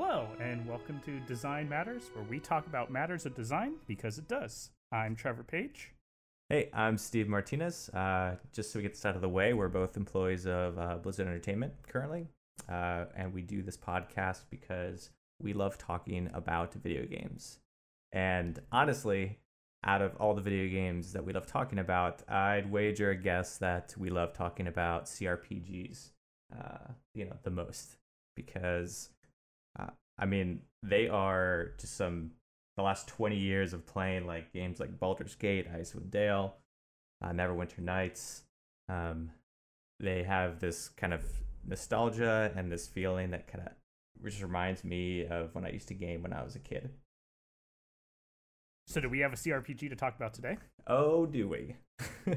Hello, and welcome to Design Matters, where we talk about matters of design because it does. I'm Trevor Page. Hey, I'm Steve Martinez. Uh, just so we get this out of the way, we're both employees of uh, Blizzard Entertainment currently, uh, and we do this podcast because we love talking about video games. And honestly, out of all the video games that we love talking about, I'd wager a guess that we love talking about CRPGs, uh, you know, the most because, uh, I mean, they are just some the last 20 years of playing like games like Baldur's Gate, Icewind Dale, uh, Neverwinter Nights. Um, they have this kind of nostalgia and this feeling that kind of just reminds me of when I used to game when I was a kid. So, do we have a CRPG to talk about today? Oh, do we?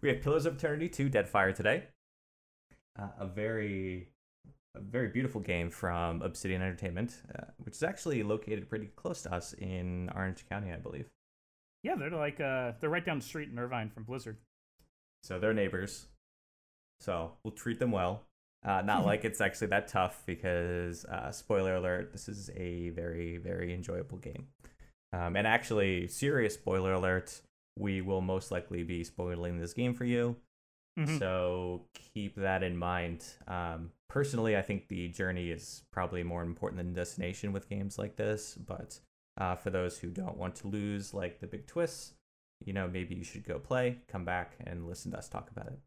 we have Pillars of Eternity 2 Deadfire today. Uh, a very a very beautiful game from Obsidian Entertainment, uh, which is actually located pretty close to us in Orange County, I believe. Yeah, they're like uh, they're right down the street in Irvine from Blizzard. So they're neighbors. So we'll treat them well. Uh, not like it's actually that tough because, uh, spoiler alert, this is a very, very enjoyable game. Um, and actually, serious spoiler alert, we will most likely be spoiling this game for you. Mhm. So keep that in mind. Um, personally, I think the journey is probably more important than destination with games like this. But uh, for those who don't want to lose like the big twists, you know, maybe you should go play, come back, and listen to us talk about it.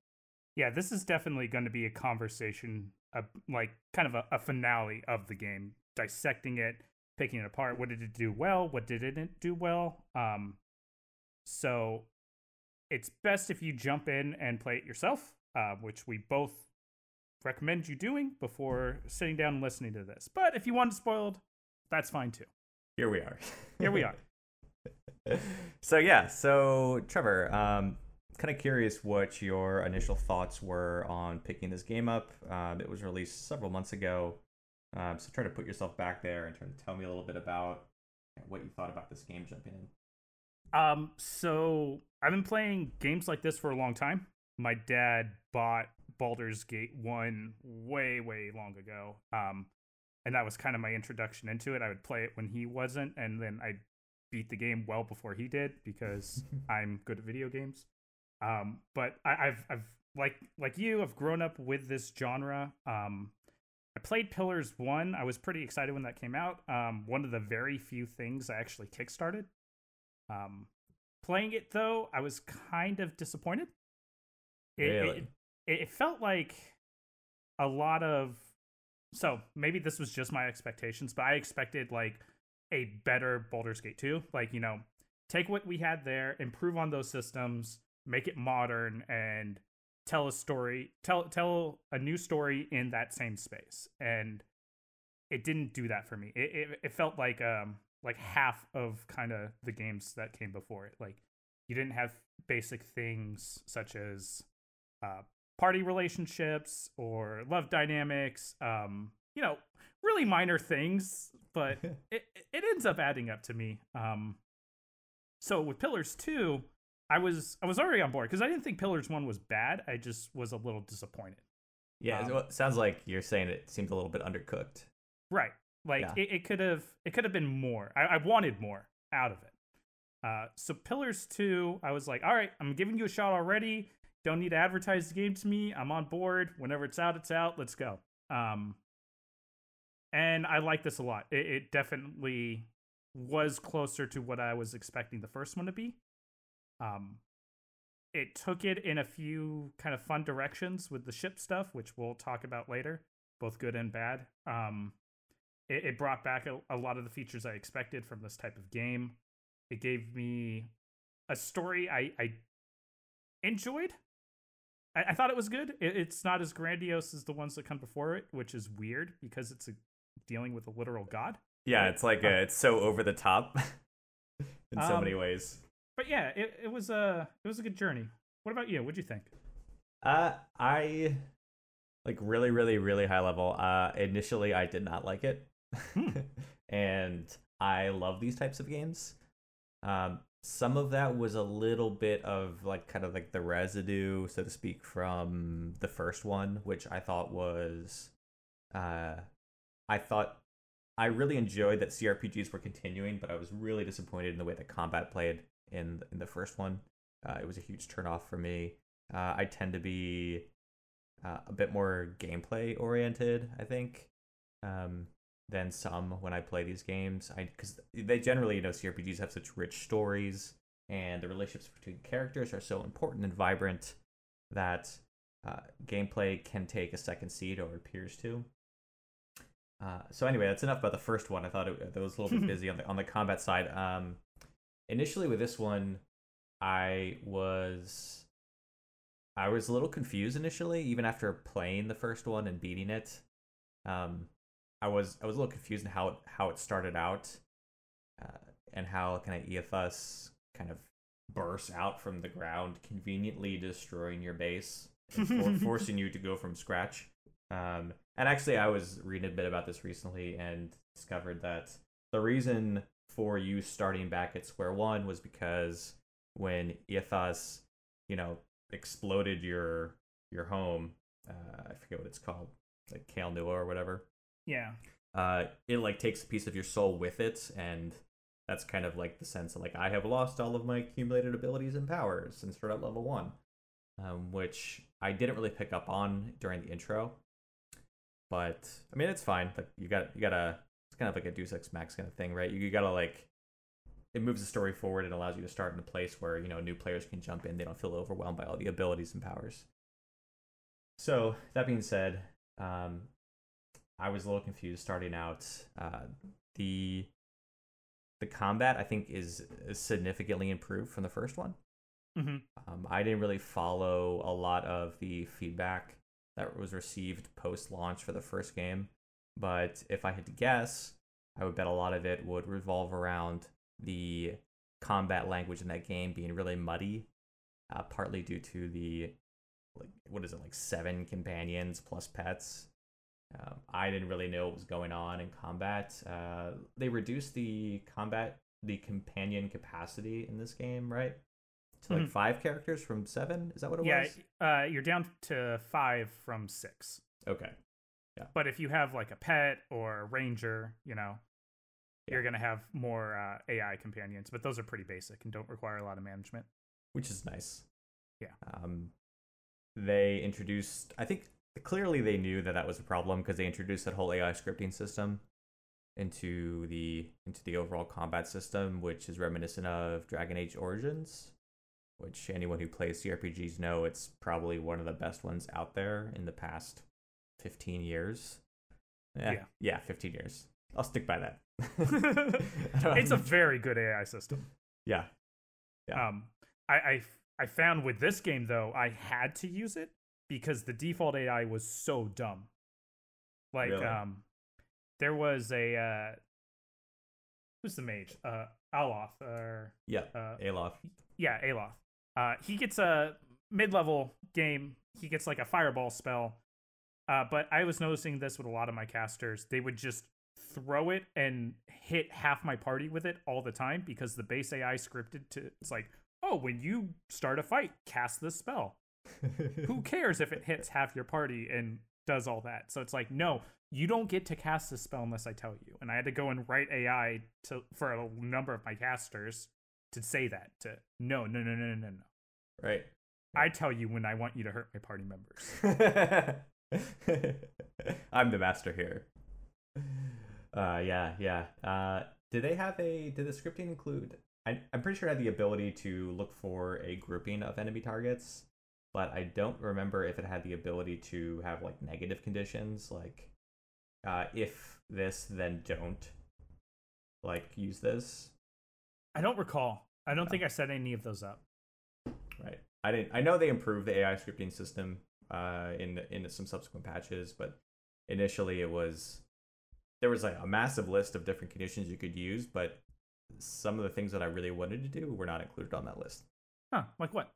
Yeah, this is definitely going to be a conversation, uh, like kind of a, a finale of the game, dissecting it, picking it apart. What did it do well? What did it do well? Um, so it's best if you jump in and play it yourself, uh, which we both recommend you doing before sitting down and listening to this. But if you want it spoiled, that's fine too. Here we are. Here we are. so yeah, so Trevor, um, kind of curious what your initial thoughts were on picking this game up. Um, it was released several months ago, um, so try to put yourself back there and try to tell me a little bit about what you thought about this game jumping in. Um, so I've been playing games like this for a long time. My dad bought Baldur's Gate 1 way, way long ago. Um, and that was kind of my introduction into it. I would play it when he wasn't, and then I beat the game well before he did because I'm good at video games. Um, but I, I've I've like like you, I've grown up with this genre. Um, I played Pillars One. I was pretty excited when that came out. Um, one of the very few things I actually kickstarted. Um, playing it though, I was kind of disappointed. It, Really? it, it, felt like a lot of so maybe this was just my expectations, but I expected like a better Baldur's Gate 2. Like, you know, take what we had there, improve on those systems, make it modern, and tell a story, tell tell a new story in that same space. And it didn't do that for me. It it, it felt like um like half of kind of the games that came before it. Like you didn't have basic things such as uh party relationships or love dynamics um you know really minor things but it it ends up adding up to me um so with pillars 2 i was i was already on board because i didn't think pillars 1 was bad i just was a little disappointed Yeah, Um, it sounds like you're saying it seemed a little bit undercooked. right like Yeah. it, could have it could have been more. I, I wanted more out of it. Uh so pillars 2 i was like all right i'm giving you a shot already. Don't need to advertise the game to me. I'm on board. Whenever it's out it's out. Let's go. Um and i like this a lot. It, it definitely was closer to what i was expecting the first one to be. Um it took it in a few kind of fun directions with the ship stuff which we'll talk about later both good and bad. Um it, it brought back a, a lot of the features i expected from this type of game. It gave me a story i i enjoyed. I, I thought it was good. It, it's not as grandiose as the ones that come before it which is weird because it's a, dealing with a literal god. Yeah, it's like uh, it's so over the top in so Um, many ways. but yeah it, it was a it was a good journey. What about you? What'd you think? Uh, I like really, really, really high level. Uh, initially, I did not like it. and I love these types of games. Um, some of that was a little bit of like kind of like the residue, so to speak, from the first one, which I thought was, uh, I thought I really enjoyed that CRPGs were continuing, but I was really disappointed in the way that combat played in in the first one. Uh, it was a huge turnoff for me. Uh, I tend to be uh, a bit more gameplay oriented, I think, um, than some when I play these games. I because they generally, you know, CRPGs have such rich stories, and the relationships between characters are so important and vibrant that uh, gameplay can take a second seat, or appears to. Uh, so anyway, that's enough about the first one. I thought it, it was a little bit busy on the on the combat side. Um, initially with this one, I was I was a little confused initially, even after playing the first one and beating it. Um, I was I was a little confused in how it, how it started out, uh, and how kind of Eothas kind of bursts out from the ground, conveniently destroying your base, for- forcing you to go from scratch. Um, and actually, I was reading a bit about this recently and discovered that the reason for you starting back at square one was because when Eothas, you know, exploded your your home, uh, I forget what it's called, like Caed Nua or whatever. Yeah. Uh, it like takes a piece of your soul with it, and that's kind of like the sense of like I have lost all of my accumulated abilities and powers since start at level one, um, which I didn't really pick up on during the intro. But I mean, it's fine. Like you got you gotta. It's kind of like a Deus Ex Max kind of thing, right? You, you gotta like. It moves the story forward and allows you to start in a place where you know new players can jump in. They don't feel overwhelmed by all the abilities and powers. So that being said, um, I was a little confused starting out. Uh, the the combat I think is significantly improved from the first one. hmm Um, I didn't really follow a lot of the feedback that was received post launch for the first game, but if I had to guess, I would bet a lot of it would revolve around the combat language in that game being really muddy, uh, partly due to the like what is it like seven companions plus pets. Um, I didn't really know what was going on in combat. Uh, they reduced the combat, the companion capacity in this game, right? To like Mhm. five characters from seven. Is that what it Yeah. was? Uh, you're down to five from six. Okay. Yeah. But if you have like a pet or a ranger, you know, you're gonna have more uh, AI companions. But those are pretty basic and don't require a lot of management. which is nice. Yeah. Um, they introduced. I think clearly they knew that that was a problem because they introduced that whole AI scripting system into the into the overall combat system, which is reminiscent of Dragon Age Origins. Which anyone who plays CRPGs know it's probably one of the best ones out there in the past fifteen years. Eh, Yeah. yeah, fifteen years. I'll stick by that. It's a very good AI system. yeah. Yeah. Um, I, I I found with this game though, I had to use it because the default AI was so dumb. Like, Really? um, there was a uh, who's the mage? Uh, Aloth or Yeah. uh, Aloth. yeah, Aloth. Uh, he gets a mid-level game. He gets like a fireball spell. Uh, but I was noticing this with a lot of my casters. They would just throw it and hit half my party with it all the time because the base AI scripted to. It's like, oh, when you start a fight, cast this spell. Who cares if it hits half your party and does all that? So it's like, no, you don't get to cast this spell unless I tell you. And I had to go and write AI to for a number of my casters to say that to no no no no no no right. i tell you when i want you to hurt my party members I'm the master here. Uh, yeah, yeah. Uh, did they have a? Did the scripting include? I, I'm pretty sure it had the ability to look for a grouping of enemy targets, but I don't remember if it had the ability to have like negative conditions, like uh, if this, then don't. Like use this, i don't recall i don't Yeah. think i set any of those up right? I didn't. I know they improved the AI scripting system uh, in in some subsequent patches, but initially it was there was like a massive list of different conditions you could use, but some of the things that I really wanted to do were not included on that list. huh like what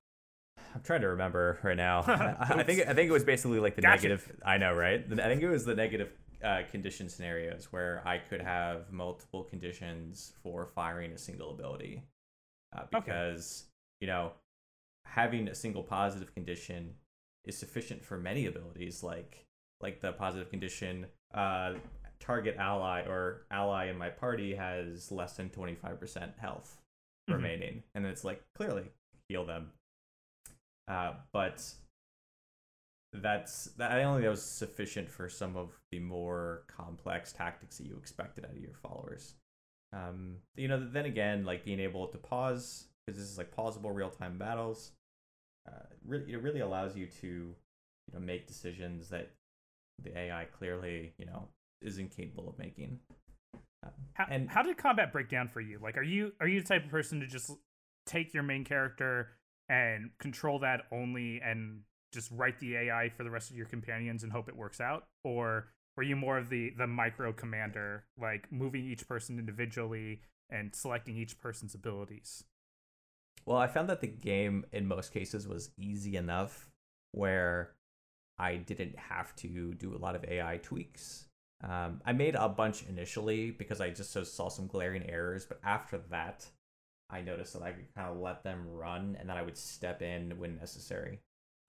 I'm trying to remember right now. I, think I think it was basically like the Gotcha. negative. I know, right? I think it was the negative uh, condition scenarios where I could have multiple conditions for firing a single ability, uh, Okay. because you know having a single positive condition is sufficient for many abilities, like like the positive condition uh, target ally or ally in my party has less than 25% health Mhm. remaining and it's like clearly heal them uh, but that's that i don't think that was sufficient for some of the more complex tactics that you expected out of your followers um, you know then again like being able to pause because this is like pausable real-time battles uh, really, it really allows you to you know make decisions that the ai clearly you know is incapable of making um, How, and how did combat break down for you? Like, are you are you the type of person to just take your main character and control that only, and just write the AI for the rest of your companions and hope it works out, or were you more of the the micro commander, like moving each person individually and selecting each person's abilities? Well, I found that the game in most cases was easy enough where I didn't have to do a lot of AI tweaks. Um, I made a bunch initially because I just so- saw some glaring errors, but after that, I noticed that I could kind of let them run and then I would step in when necessary.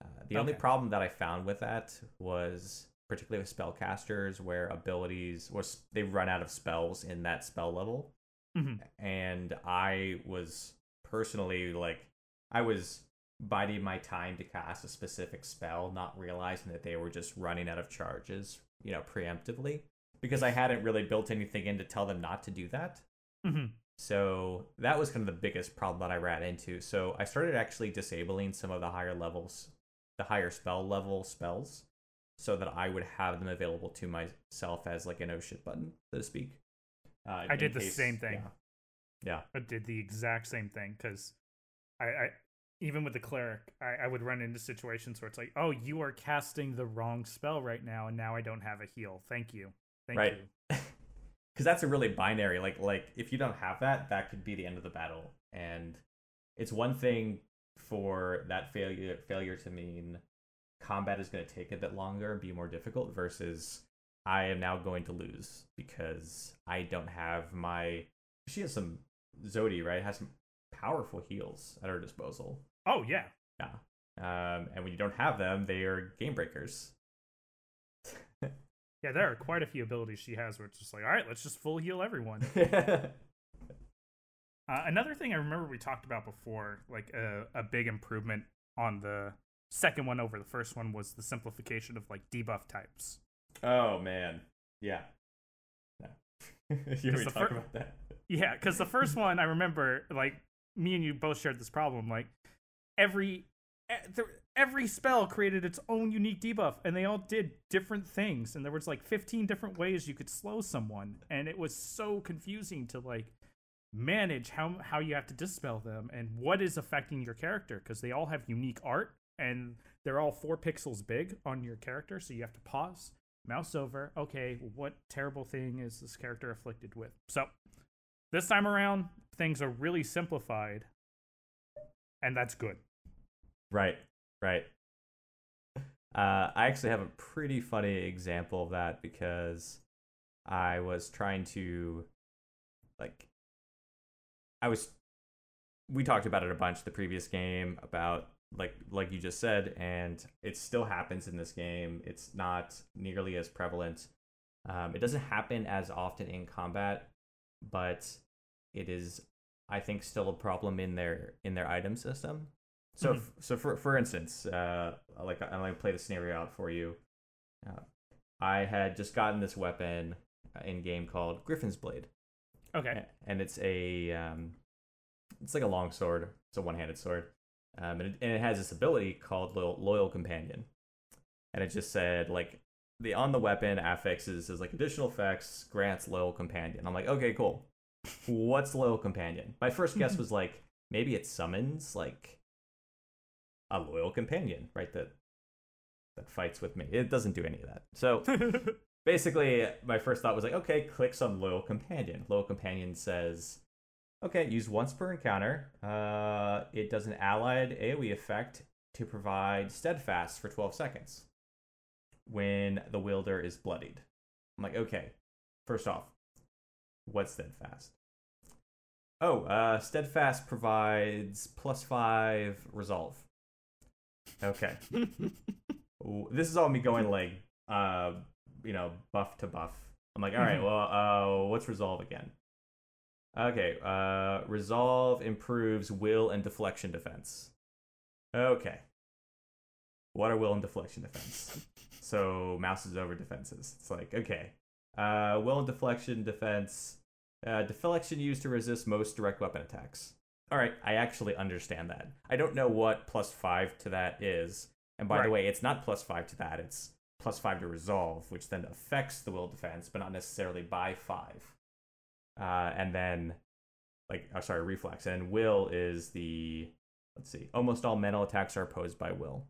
Uh, the only problem that I found with that was particularly with spellcasters where abilities was they run out of spells in that spell level Mhm. and I was personally like I was biding my time to cast a specific spell, not realizing that they were just running out of charges, you know, preemptively, because I hadn't really built anything in to tell them not to do that. hmm So that was kind of the biggest problem that I ran into. So I started actually disabling some of the higher levels, the higher spell level spells, so that I would have them available to myself as like an oh shit button, so to speak. Uh, I did the same thing. Yeah. yeah. I did the exact same thing because I, I even with the cleric, I, I would run into situations where it's like, oh, you are casting the wrong spell right now, and now I don't have a heal. Thank you. Thank Right. you. because that's a really binary like like if you don't have that that could be the end of the battle. And it's one thing for that failure failure to mean combat is going to take a bit longer and be more difficult versus i am now going to lose because i don't have my she has some Xoti right? Has some powerful heals at her disposal. Oh yeah. yeah. Um and when you don't have them they are game breakers Yeah, there are quite a few abilities she has where it's just like, all right, let's just full heal everyone. Uh, another thing I remember we talked about before, like a, a big improvement on the second one over the first one was the simplification of like debuff types. Oh man, yeah. No. you already talk fir- about that. Yeah, because the first one I remember, like me and you both shared this problem. Like every every spell created its own unique debuff, and they all did different things. And there was like fifteen different ways you could slow someone, and it was so confusing to like manage how how you have to dispel them and what is affecting your character because they all have unique art and they're all four pixels big on your character, so you have to pause, mouse over. Okay, what terrible thing is this character afflicted with? So this time around, things are really simplified, and that's good. Right, right. Uh, I actually have a pretty funny example of that because I was trying to, like, I was. We talked about it a bunch the previous game about like like you just said, and it still happens in this game. It's not nearly as prevalent. Um, it doesn't happen as often in combat, but it is, I think, still a problem in their in their item system. So, Mhm. so for for instance, uh, like I'm gonna play the scenario out for you. Uh, I had just gotten this weapon in game called Griffin's Blade, Okay. and it's a um, it's like a long sword. It's a one-handed sword, um, and, it, and it has this ability called loyal, loyal companion, and it just said like the on the weapon affixes is like additional effects grants loyal companion. I'm like, okay, cool. What's loyal companion? My first guess was like maybe it summons like a loyal companion, right? That that fights with me. It doesn't do any of that. So basically my first thought was like okay clicks on loyal companion loyal companion says okay use once per encounter uh, it does an allied aoe effect to provide steadfast for 12 seconds when the wielder is bloodied i'm like okay first off what's steadfast oh uh, steadfast provides plus five resolve okay this is all me going like uh you know buff to buff I'm like, all right, Mhm. well, uh, what's resolve again? Okay, uh, resolve improves will and deflection defense. Okay. What are will and deflection defense? so mouse is over defenses. It's like, okay. Uh, will and deflection defense. Uh, deflection used to resist most direct weapon attacks. All right, I actually understand that. I don't know what plus five to that is. And by the way, it's not plus five to that. It's plus five to resolve, which then affects the will defense, but not necessarily by five. Uh, and then, like, oh, sorry, reflex. And will is the, let's see, almost all mental attacks are opposed by will.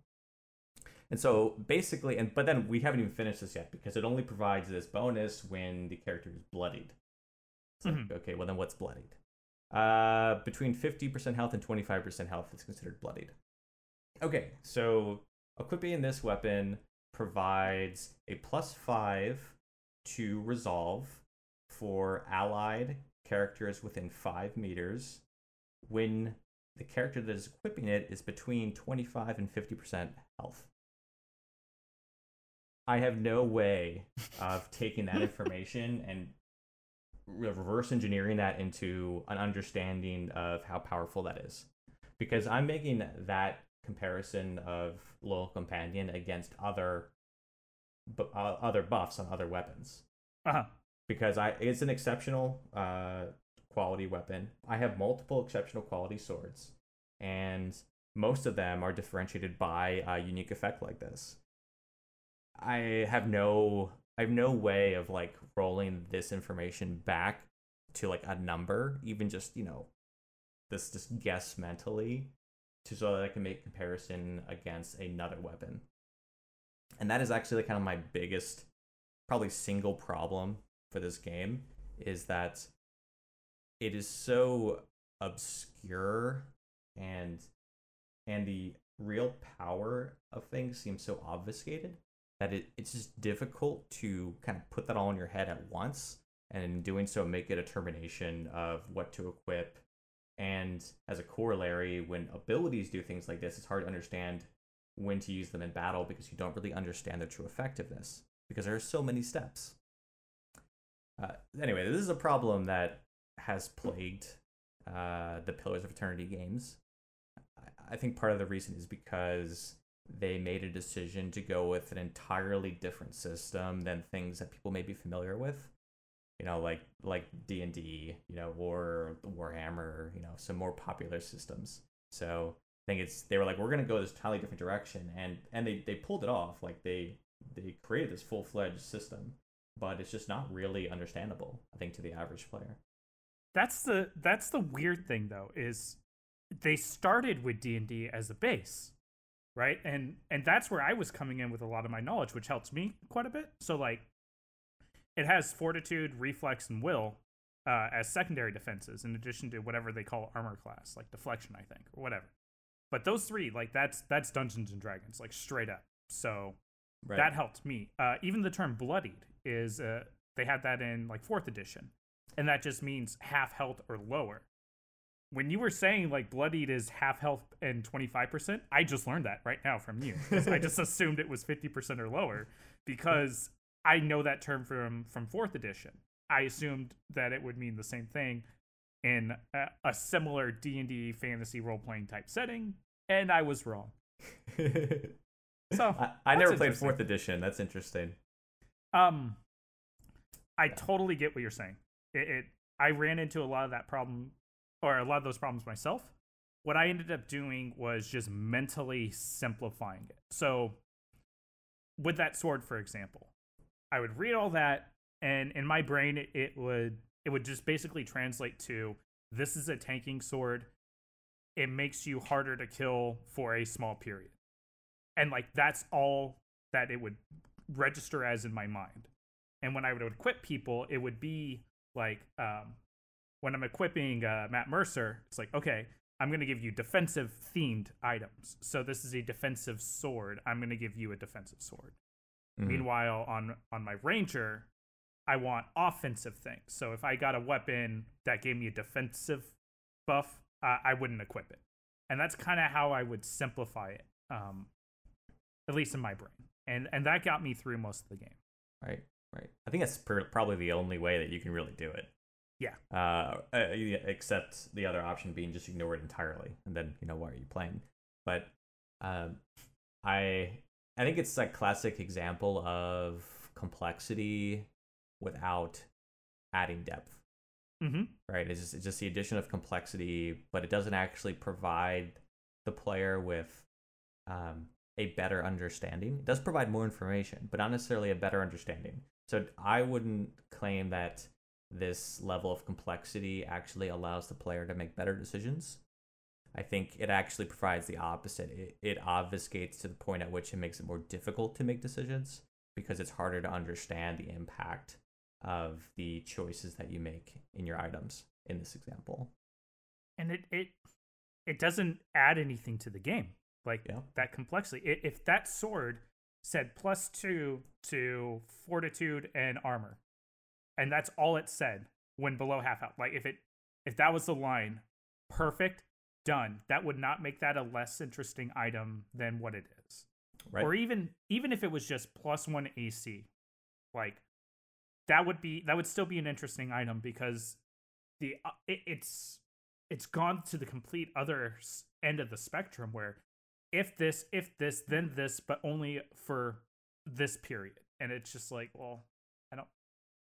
And so basically, and but then we haven't even finished this yet because it only provides this bonus when the character is bloodied. Like, Mhm. okay, well then what's bloodied? Uh, between 50% health and 25% health is considered bloodied. Okay, so equipping this weapon provides a plus five to resolve for allied characters within five meters when the character that is equipping it is between 25 and 50% health. I have no way of taking that information and reverse engineering that into an understanding of how powerful that is. Because I'm making that comparison of Loyal Companion against other bu- uh, other buffs on other weapons Uh-huh. because I it's an exceptional uh, quality weapon. I have multiple exceptional quality swords, and most of them are differentiated by a unique effect like this. I have no I have no way of like rolling this information back to like a number, even just you know this just guess mentally, to so that I can make comparison against another weapon. And that is actually kind of my biggest, probably single problem for this game is that it is so obscure and and the real power of things seems so obfuscated that it, it's just difficult to kind of put that all in your head at once and in doing so make a determination of what to equip and as a corollary when abilities do things like this it's hard to understand when to use them in battle because you don't really understand their true effectiveness because there are so many steps uh, anyway, this is a problem that has plagued uh, the Pillars of Eternity games. I- I think part of the reason is because they made a decision to go with an entirely different system than things that people may be familiar with. You know, like like D and D, you know, or Warhammer, you know, some more popular systems. So I think it's they were like, we're gonna go this entirely different direction, and and they they pulled it off. Like they they created this full fledged system but it's just not really understandable i think to the average player That's the that's the weird thing though is they started with D&D as a base, right? And and that's where I was coming in with a lot of my knowledge, which helps me quite a bit. So like it has fortitude, reflex and will uh, as secondary defenses in addition to whatever they call armor class, like deflection, I think, or whatever. But those three, like that's that's Dungeons and Dragons, like straight up. So right that helped me. Uh, even the term bloodied is uh, they had that in like fourth edition, and that just means half health or lower. When you were saying like bloodied is half health and twenty five percent, I just learned that right now from you. I just assumed it was fifty percent or lower because I know that term from from fourth edition. I assumed that it would mean the same thing in a, a similar D and D fantasy role playing type setting, and I was wrong. So I, I never played fourth edition that's interesting Um, I totally get what you're saying. It, it, I ran into a lot of that problem, or a lot of those problems myself. What I ended up doing was just mentally simplifying it. So, with that sword, for example, I would read all that, and in my brain, it, would it would just basically translate to this is a tanking sword. It makes you harder to kill for a small period, and like that's all that it would register as in my mind. And when I would equip people, it would be like um, when I'm equipping uh, Matt Mercer, it's like, okay, I'm going to give you defensive themed items. So this is a defensive sword. I'm going to give you a defensive sword. Mhm. Meanwhile, on on my ranger, I want offensive things. So if I got a weapon that gave me a defensive buff, uh, I wouldn't equip it. And that's kind of how I would simplify it, um, at least in my brain. And and that got me through most of the game. right Right. I think that's probably the only way that you can really do it. Yeah. Uh, uh, except the other option being just ignore it entirely, and then you know why are you playing? But um, I I think it's a classic example of complexity without adding depth. Mm-hmm. Right. It's just it's just the addition of complexity, but it doesn't actually provide the player with um, a better understanding. It does provide more information, but not necessarily a better understanding. So I wouldn't claim that this level of complexity actually allows the player to make better decisions. I think it actually provides the opposite. It, it obfuscates to the point at which it makes it more difficult to make decisions because it's harder to understand the impact of the choices that you make in your items in this example. And it it it doesn't add anything to the game like Yeah. that complexity. I- If that sword said plus two to fortitude and armor, and that's all it said when below half out, like if it if that was the line, perfect, done. That would not make that a less interesting item than what it is. Right. Or even even if it was just plus one AC, like that would be that would still be an interesting item because the uh, it, it's it's gone to the complete other end of the spectrum where if this if this then this but only for this period and it's just like well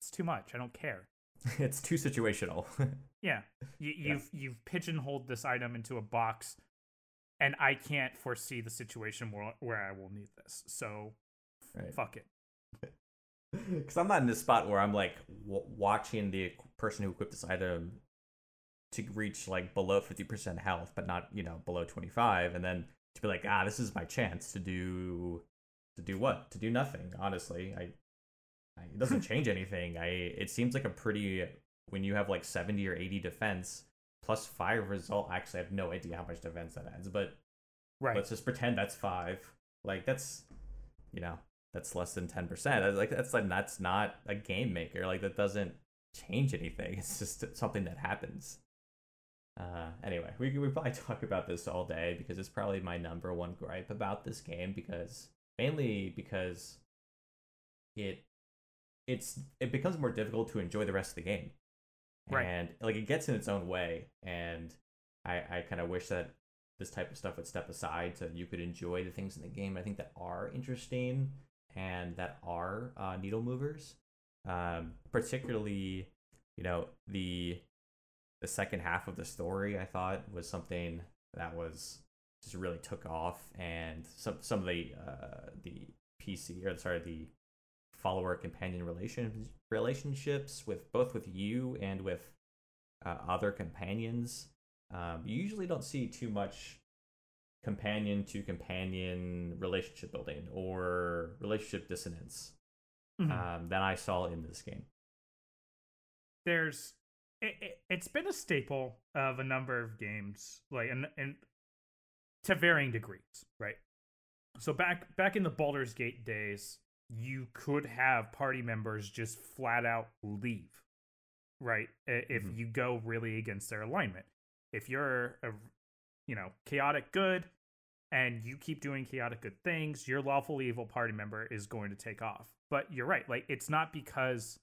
it's too much i don't care it's too situational. yeah you, Yeah. you've you've pigeonholed this item into a box and i can't foresee the situation where, where i will need this so right. fuck it Because I'm not in this spot where I'm like w- watching the person who equipped this item to reach like below 50% health, but not, you know, below 25. And then to be like, ah, this is my chance to do, to do what? To do nothing, honestly. I it doesn't change anything. I, it seems like a pretty, when you have like 70 or 80 defense plus five resolve, actually, I have no idea how much defense that adds, but right let's just pretend that's five. Like that's, you know, that's less than ten percent. Like that's like that's not a game maker. Like that doesn't change anything. It's just something that happens. Uh, anyway, we we probably talk about this all day because it's probably my number one gripe about this game because mainly because it it's it becomes more difficult to enjoy the rest of the game. Right. And like it gets in its own way and I I kind of wish that this type of stuff would step aside so you could enjoy the things in the game I think that are interesting and that are uh, needle movers. Um, particularly, you know, the the second half of the story I thought was something that was just really took off, and some some of the uh, the PC or sorry the follower companion relation relationships with both with you and with uh, other companions. Um, you usually don't see too much companion to companion relationship building or relationship dissonance Mhm. um, that I saw in this game. there's it, it, it's been a staple of a number of games like and and to varying degrees right so back back in the Baldur's Gate days you could have party members just flat out leave right if Mhm. you go really against their alignment if you're a you know chaotic good and you keep doing chaotic good things your lawful evil party member is going to take off but you're right like it's not because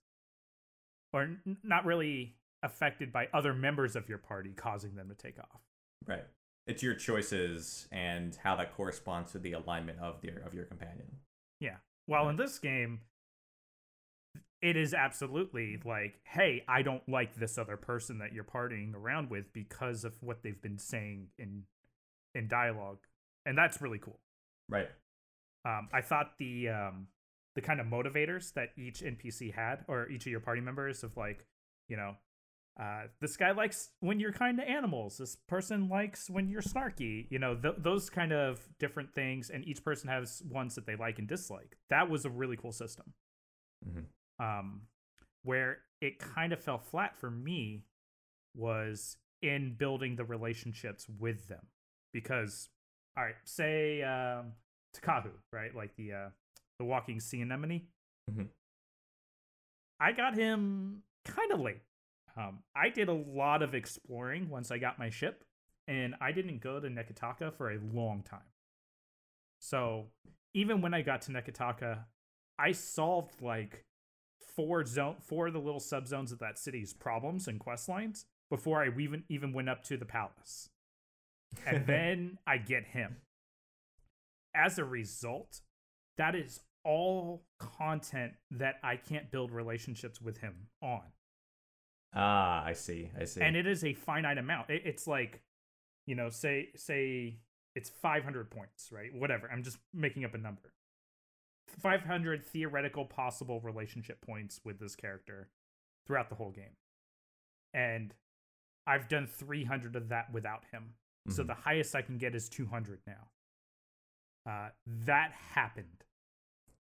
or n- not really affected by other members of your party causing them to take off. Right. It's your choices and how that corresponds to the alignment of your of your companion. Yeah. While in this game, it is absolutely like, hey, I don't like this other person that you're partying around with because of what they've been saying in in dialogue, and that's really cool. Right. Um, I thought the um, the kind of motivators that each NPC had, or each of your party members, of like, you know, uh, this guy likes when you're kind to animals. This person likes when you're snarky. You know, th- those kind of different things, and each person has ones that they like and dislike. That was a really cool system. Mhm. Um, where it kind of fell flat for me was in building the relationships with them, because all right, say um, Tekehu, right, like the uh, the walking sea anemone. Mhm. I got him kind of late. Um, I did a lot of exploring once I got my ship, and I didn't go to Nekataka for a long time. So even when I got to Nekataka, I solved like four zone four of the little subzones of that city's problems and quest lines before I even even went up to the palace. And then I get him. As a result, that is all content that I can't build relationships with him on. Ah, I see. I see. And it is a finite amount. It, it's like, you know, say say it's 500 points, right? Whatever. I'm just making up a number. 500 theoretical possible relationship points with this character throughout the whole game. And I've done 300 of that without him. So Mhm. the highest I can get is 200 now. Uh, that happened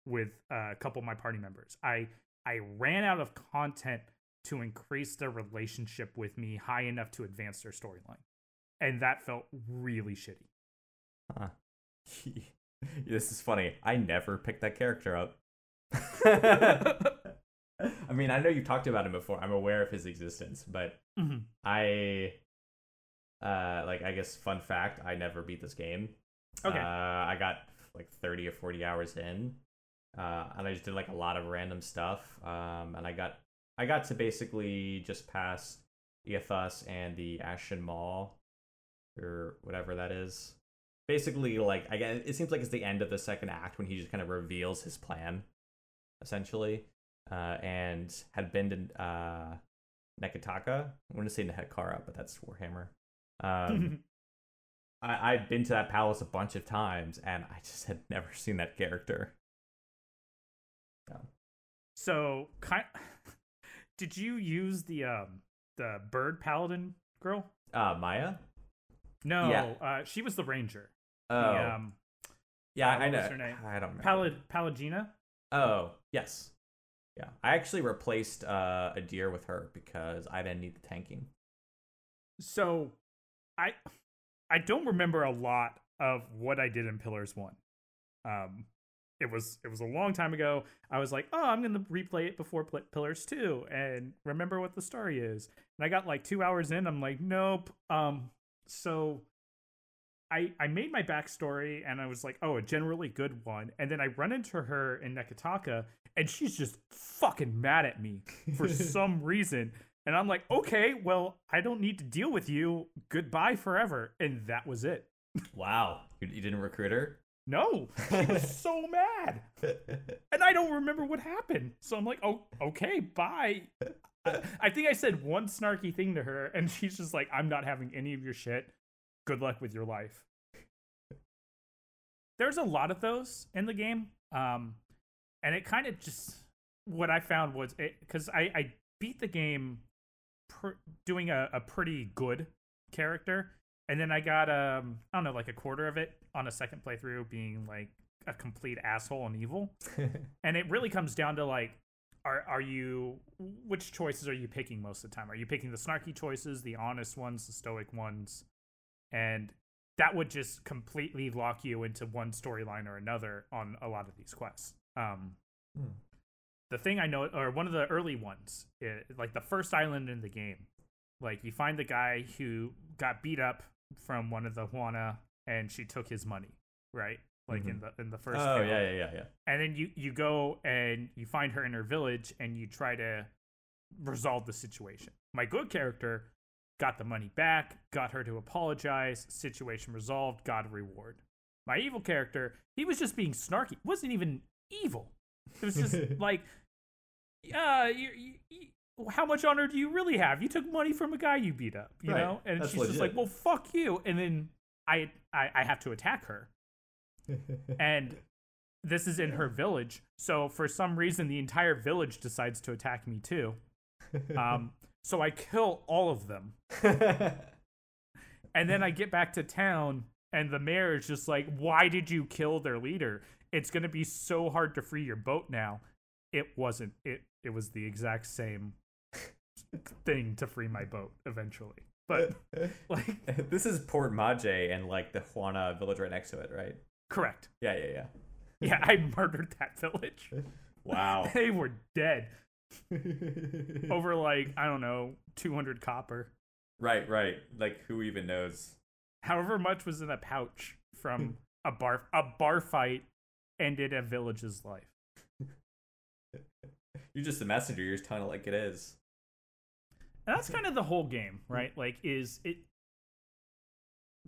with uh, a couple of my party members. I I ran out of content to increase their relationship with me high enough to advance their storyline, and that felt really shitty. Huh. this is funny. I never picked that character up. I mean, I know you've talked about him before. I'm aware of his existence, but Mhm. I, uh, like, I guess fun fact: I never beat this game. Okay. Uh, I got like 30 or 40 hours in, uh, and I just did like a lot of random stuff. Um, and I got, I got to basically just past Eothas and the Ashen Maw, or whatever that is. Basically, like I guess it seems like it's the end of the second act when he just kind of reveals his plan, essentially, uh, and had been to uh, Nekataka. I want to say Nehekhara, but that's Warhammer. Um, I, I'd been to that palace a bunch of times, and I just had never seen that character. so, kind, did you use the um the bird paladin girl? Uh, Maia. No, Yeah. uh, she was the ranger. Oh, The, um, yeah, uh, I know. her name? I don't remember. Palad Pallegina. Oh, yes. Yeah, I actually replaced uh, Edér with her because I didn't need the tanking. So, I I don't remember a lot of what I did in Pillars One. Um, it was it was a long time ago. I was like, oh, I'm gonna replay it before Pl- Pillars Two and remember what the story is. And I got like two hours in. I'm like, nope. Um, so I I made my backstory and I was like, oh, a generally good one. And then I run into her in Nekataka and she's just fucking mad at me for some reason. And I'm like, okay, well, I don't need to deal with you. Goodbye forever. And that was it. Wow, you, you didn't recruit her? No, she was so mad. And I don't remember what happened. So I'm like, oh, okay, bye. I, I think I said one snarky thing to her, and she's just like, I'm not having any of your shit. Good luck with your life. There's a lot of those in the game. Um, and it kind of just, what I found was, it because I, I beat the game pr- doing a, a pretty good character. And then I got, um, I don't know, like a quarter of it on a second playthrough being like a complete asshole and evil. And it really comes down to like are are you which choices are you picking most of the time? Are you picking the snarky choices the honest ones the stoic ones? And that would just completely lock you into one storyline or another on a lot of these quests. Um Hmm. the thing i know or one of the early ones i like the first island in the game. Like you find the guy who got beat up from one of the Huana and she took his money right? Like in mm-hmm. the in the first oh, town yeah, yeah, yeah, yeah. and then you you go and you find her in her village and you try to resolve the situation. My good character got the money back got her to apologize situation resolved got a reward. My evil character he was just being snarky. Wasn't even evil. It was just like yeah you, you, you, how much honor do you really have? You took money from a guy you beat up you Right. know? And That's she's just like well fuck you. And then I, I i have to attack her and this is in her village. So for some reason, the entire village decides to attack me too. Um, so I kill all of them, and then I get back to town, and the mayor is just like, "Why did you kill their leader? It's gonna be so hard to free your boat now." It wasn't. It it was the exact same thing to free my boat eventually. But like, this is Port Maje and like the Huana village right next to it, right? correct. Yeah, yeah, yeah. Yeah, I murdered that village. Wow. They were dead. over like I don't know, 200 copper. right, right. Like who even knows? However much was in a pouch from hmm. a bar a bar fight ended a village's life. You're just the messenger. You're just telling it like it is. And that's kind of the whole game, right? Like, is it.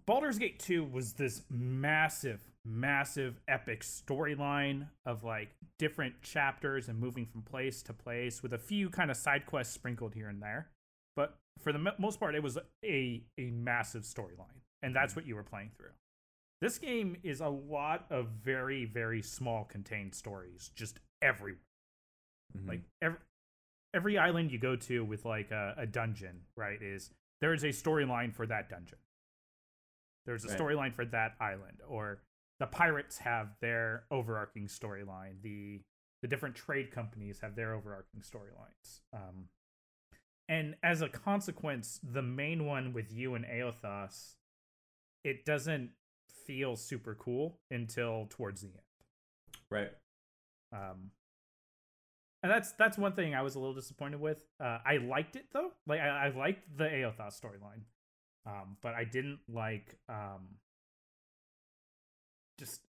Baldur's Gate 2 was this massive, massive, epic storyline of like different chapters and moving from place to place with a few kind of side quests sprinkled here and there. But for the mo- most part, it was a, a massive storyline. And that's what you were playing through. This game is a lot of very, very small contained stories just everywhere. Mhm. Like every every island you go to with like a, a dungeon, right? Is there is a storyline for that dungeon. There's a Right. storyline for that island, or the pirates have their overarching storyline. The the different trade companies have their overarching storylines. Um, and as a consequence, the main one with you and Eothas, it doesn't feel super cool until towards the end. right. Um, and that's that's one thing I was a little disappointed with. Uh, I liked it though, like I, I liked the Eothas storyline, um, but I didn't like um, just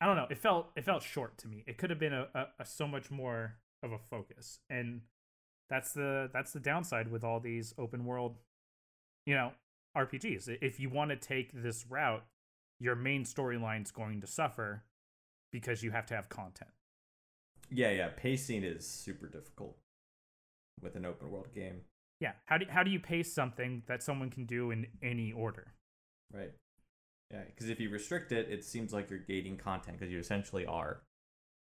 I don't know. It felt it felt short to me. It could have been a, a, a so much more of a focus, and that's the that's the downside with all these open world, you know, RPGs. If you want to take this route, your main storyline's going to suffer because you have to have content. Yeah, yeah. Pacing is super difficult with an open world game. Yeah. How do how do you pace something that someone can do in any order? Right. Yeah, because if you restrict it, it seems like you're gating content because you essentially are.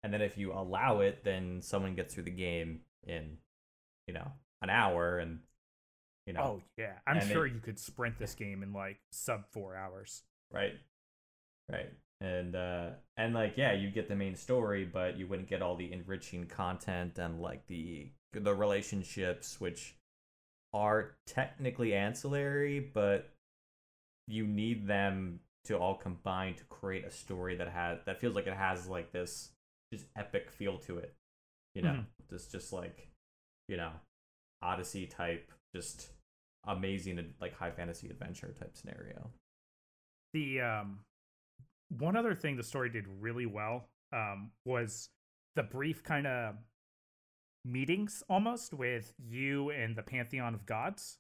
And then if you allow it, then someone gets through the game in, you know, an hour, and you know, Oh yeah, I'm sure it- you could sprint this game in like sub four hours. right, right, and uh, and like yeah, you get the main story, but you wouldn't get all the enriching content and like the the relationships, which are technically ancillary, but you need them to all combine to create a story that has that feels like it has like this just epic feel to it. You know, Mhm. just just like you know, Odyssey type, just amazing like high fantasy adventure type scenario. The um, one other thing the story did really well um, was the brief kind of meetings almost with you and the pantheon of gods.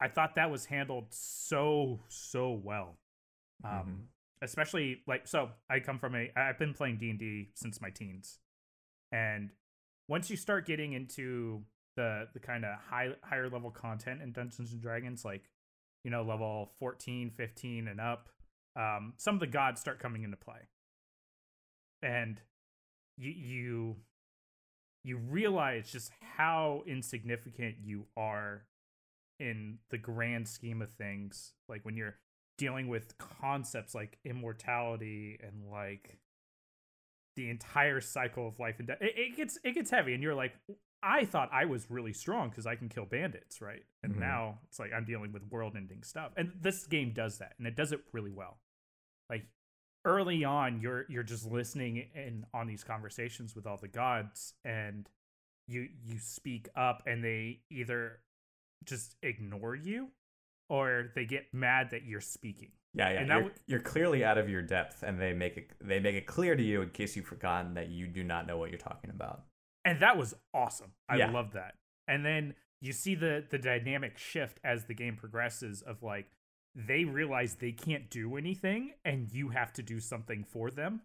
I thought that was handled so so well. Um, Mhm. especially like so i come from a i've been playing d&d since my teens and once you start getting into the the kind of high higher level content in dungeons and dragons like you know level 14 15 and up um some of the gods start coming into play. And you you you realize just how insignificant you are in the grand scheme of things like when you're dealing with concepts like immortality and like the entire cycle of life and death it, it gets it gets heavy and you're like i thought i was really strong because i can kill bandits right and Mhm. now it's like i'm dealing with world ending stuff and this game does that and it does it really well like early on you're you're just listening in on these conversations with all the gods and you you speak up and they either just ignore you or they get mad that you're speaking Yeah, yeah. And that You're, w- you're clearly out of your depth, and they make it they make it clear to you in case you've forgotten that you do not know what you're talking about. And that was awesome. I Yeah. love that. And then you see the the dynamic shift as the game progresses of like they realize they can't do anything and you have to do something for them.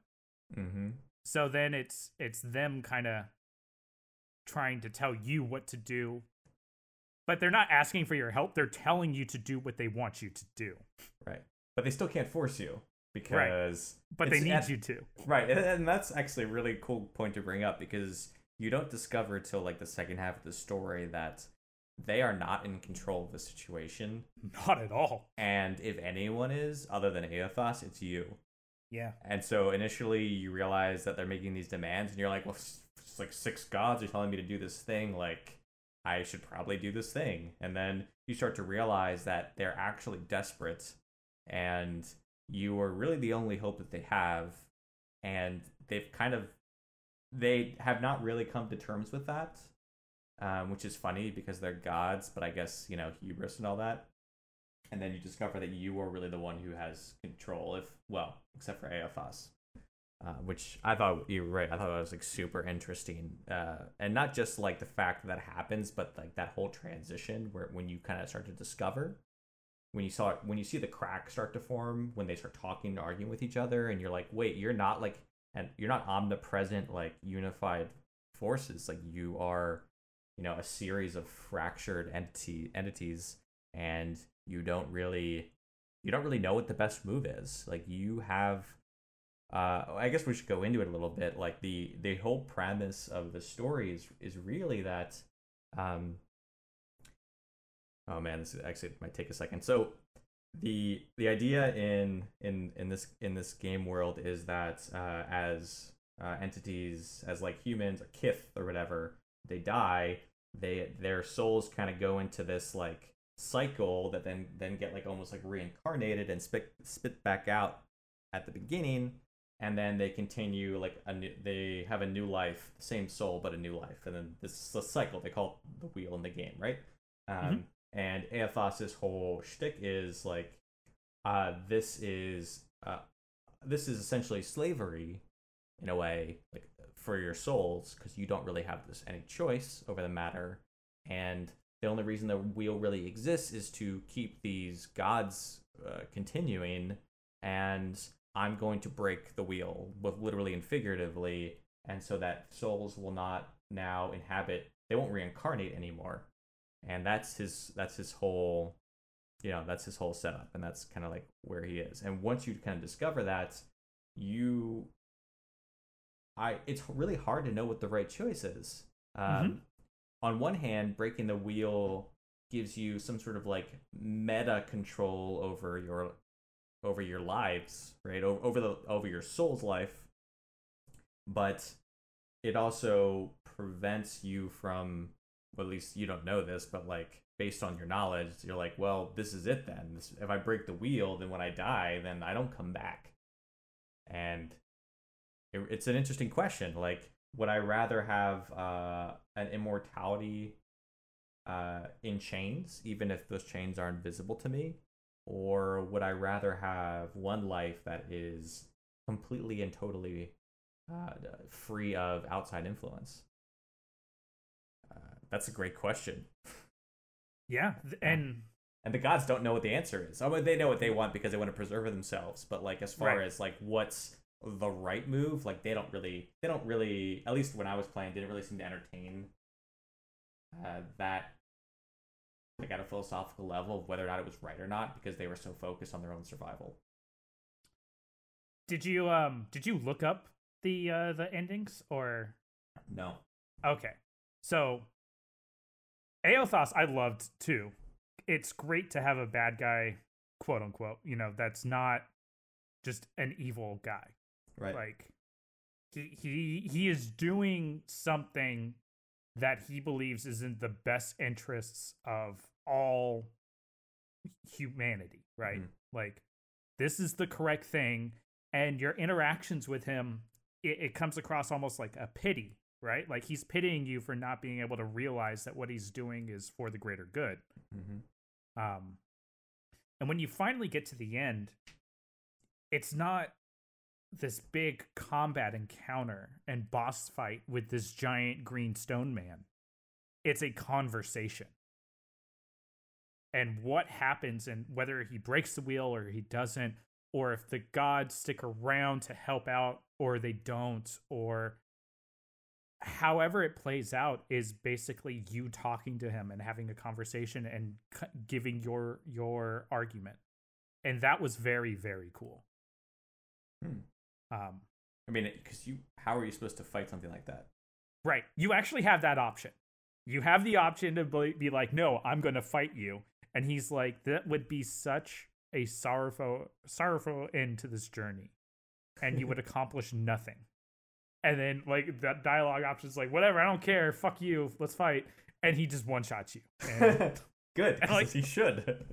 Mm-hmm. so then it's it's them kind of trying to tell you what to do but they're not asking for your help. They're telling you to do what they want you to do. Right, but they still can't force you because but they need at- you to. Right, and, and that's actually a really cool point to bring up because you don't discover till like the second half of the story that they are not in control of the situation, not at all and if anyone is, other than Eothas, it's you. yeah And so initially you realize that they're making these demands, and you're like, well, it's like six gods are telling me to do this thing, like I should probably do this thing. And then you start to realize that they're actually desperate, and you are really the only hope that they have, and they've kind of they have not really come to terms with that, um, which is funny because they're gods, but I guess you know hubris and all that. And then you discover that you are really the one who has control, if well, except for Eothas. uh, which I thought you were right. I thought that was like super interesting, uh, and not just like the fact that, that happens, but like that whole transition where when you kind of start to discover, when you saw when you see the crack start to form when they start talking and arguing with each other, and you're like, wait, you're not like, and you're not omnipresent like unified forces. Like you are, you know, a series of fractured entity entities, and you don't really, you don't really know what the best move is. Like you have uh, I guess we should go into it a little bit. Like the the whole premise of the story is is really that. Um, oh man, this actually might take a second. So the the idea in in in this in this game world is that uh, as uh, entities as like humans or kith or whatever they die they their souls kind of go into this like cycle that then then get like almost like reincarnated and spit spit back out at the beginning and then they continue like a new, they have a new life, the same soul but a new life, and then this is a cycle. They call it the wheel in the game, right? Um, mm-hmm. And Eothas's whole shtick is like, uh, this is uh, this is essentially slavery, in a way, like for your souls, because you don't really have this any choice over the matter, and the only reason the wheel really exists is to keep these gods uh, continuing and I'm going to break the wheel, both literally and figuratively, and so that souls will not now inhabit. They won't reincarnate anymore, and that's his. That's his whole. You know, that's his whole setup, and that's kind of like where he is. And once you kind of discover that, you. I. It's really hard to know what the right choice is. Um, mm-hmm. On one hand, breaking the wheel gives you some sort of like meta control over your over your lives, right? Over, over the over your soul's life. But it also prevents you from well, at least you don't know this, but like based on your knowledge, you're like, well, this is it then. This, if I break the wheel, then when I die, then I don't come back. And it, it's an interesting question. Like, would I rather have uh, an immortality uh, in chains, even if those chains are invisible to me, or would I rather have one life that is completely and totally uh, free of outside influence? That's a great question. Yeah, and and the gods don't know what the answer is. I mean, they know what they want because they want to preserve themselves. But like, as far right. as like what's the right move, like they don't really, they don't really. At least when I was playing, didn't really seem to entertain uh, that like at a philosophical level of whether or not it was right or not because they were so focused on their own survival. Did you um did you look up the uh the endings or no? Okay. So Eothas I loved too. It's great to have a bad guy, quote unquote, you know, that's not just an evil guy. Right. Like he he he is doing something that he believes is in the best interests of all humanity, right? Mm-hmm. Like this is the correct thing and your interactions with him it, it, comes across almost like a pity, right? Like he's pitying you for not being able to realize that what he's doing is for the greater good. Mm-hmm. Um and when you finally get to the end, it's not this big combat encounter and boss fight with this giant green stone man. It's a conversation. And what happens, and whether he breaks the wheel or he doesn't, or if the gods stick around to help out or they don't, or however it plays out is basically you talking to him and having a conversation and giving your your argument and that was very very cool hmm. Um, I mean, because you, how are you supposed to fight something like that? Right. You actually have that option. You have the option to be like, no, I'm going to fight you. And he's like, that would be such a sorrowful, sorrowful end to this journey, and you would accomplish nothing. And then like that dialogue option is like, whatever, I don't care, fuck you, let's fight. And he just one shots you. And, Good, and, like he should.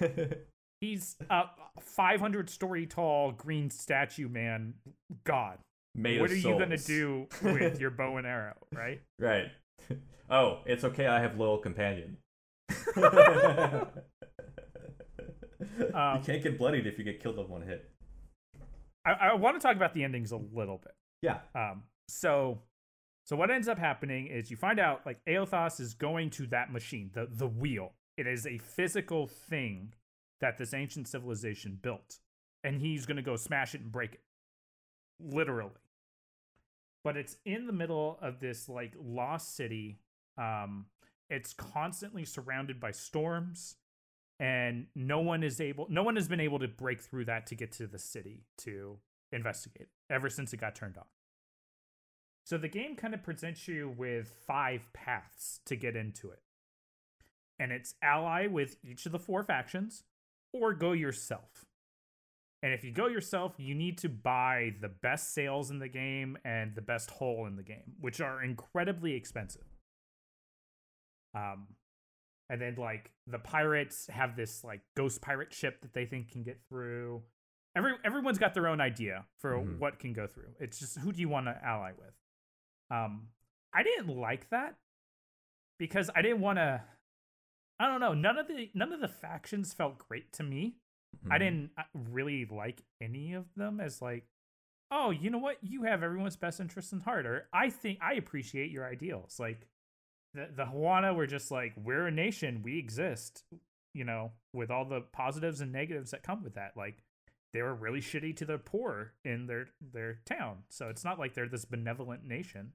He's a 500 story tall green statue man god. Made what are souls. you to do with your bow and arrow, right? Right. Oh, it's okay. I have loyal companion. um, you can't get bloodied if you get killed with one hit. I, I want to talk about the endings a little bit. Yeah. Um, so, so what ends up happening is you find out like Eothas is going to that machine, the the wheel. It is a physical thing that this ancient civilization built, and he's going to go smash it and break it, literally. But it's in the middle of this like lost city. Um, it's constantly surrounded by storms and no one is able no one has been able to break through that to get to the city to investigate ever since it got turned on. So the game kind of presents you with five paths to get into it. And it's ally with each of the four factions or go yourself. And if you go yourself you need to buy the best sails in the game and the best hull in the game which are incredibly expensive. Um and then like the pirates have this like ghost pirate ship that they think can get through every everyone's got their own idea for Mhm. what can go through it's just who do you want to ally with um i didn't like that because i didn't want to i don't know none of the none of the factions felt great to me i Mhm. didn't uh, really like any of them as like oh you know what you have everyone's best interests in heart or i think i appreciate your ideals like the the Huana were just like we're a nation, we exist, you know, with all the positives and negatives that come with that. Like they were really shitty to the poor in their their town, so it's not like they're this benevolent nation.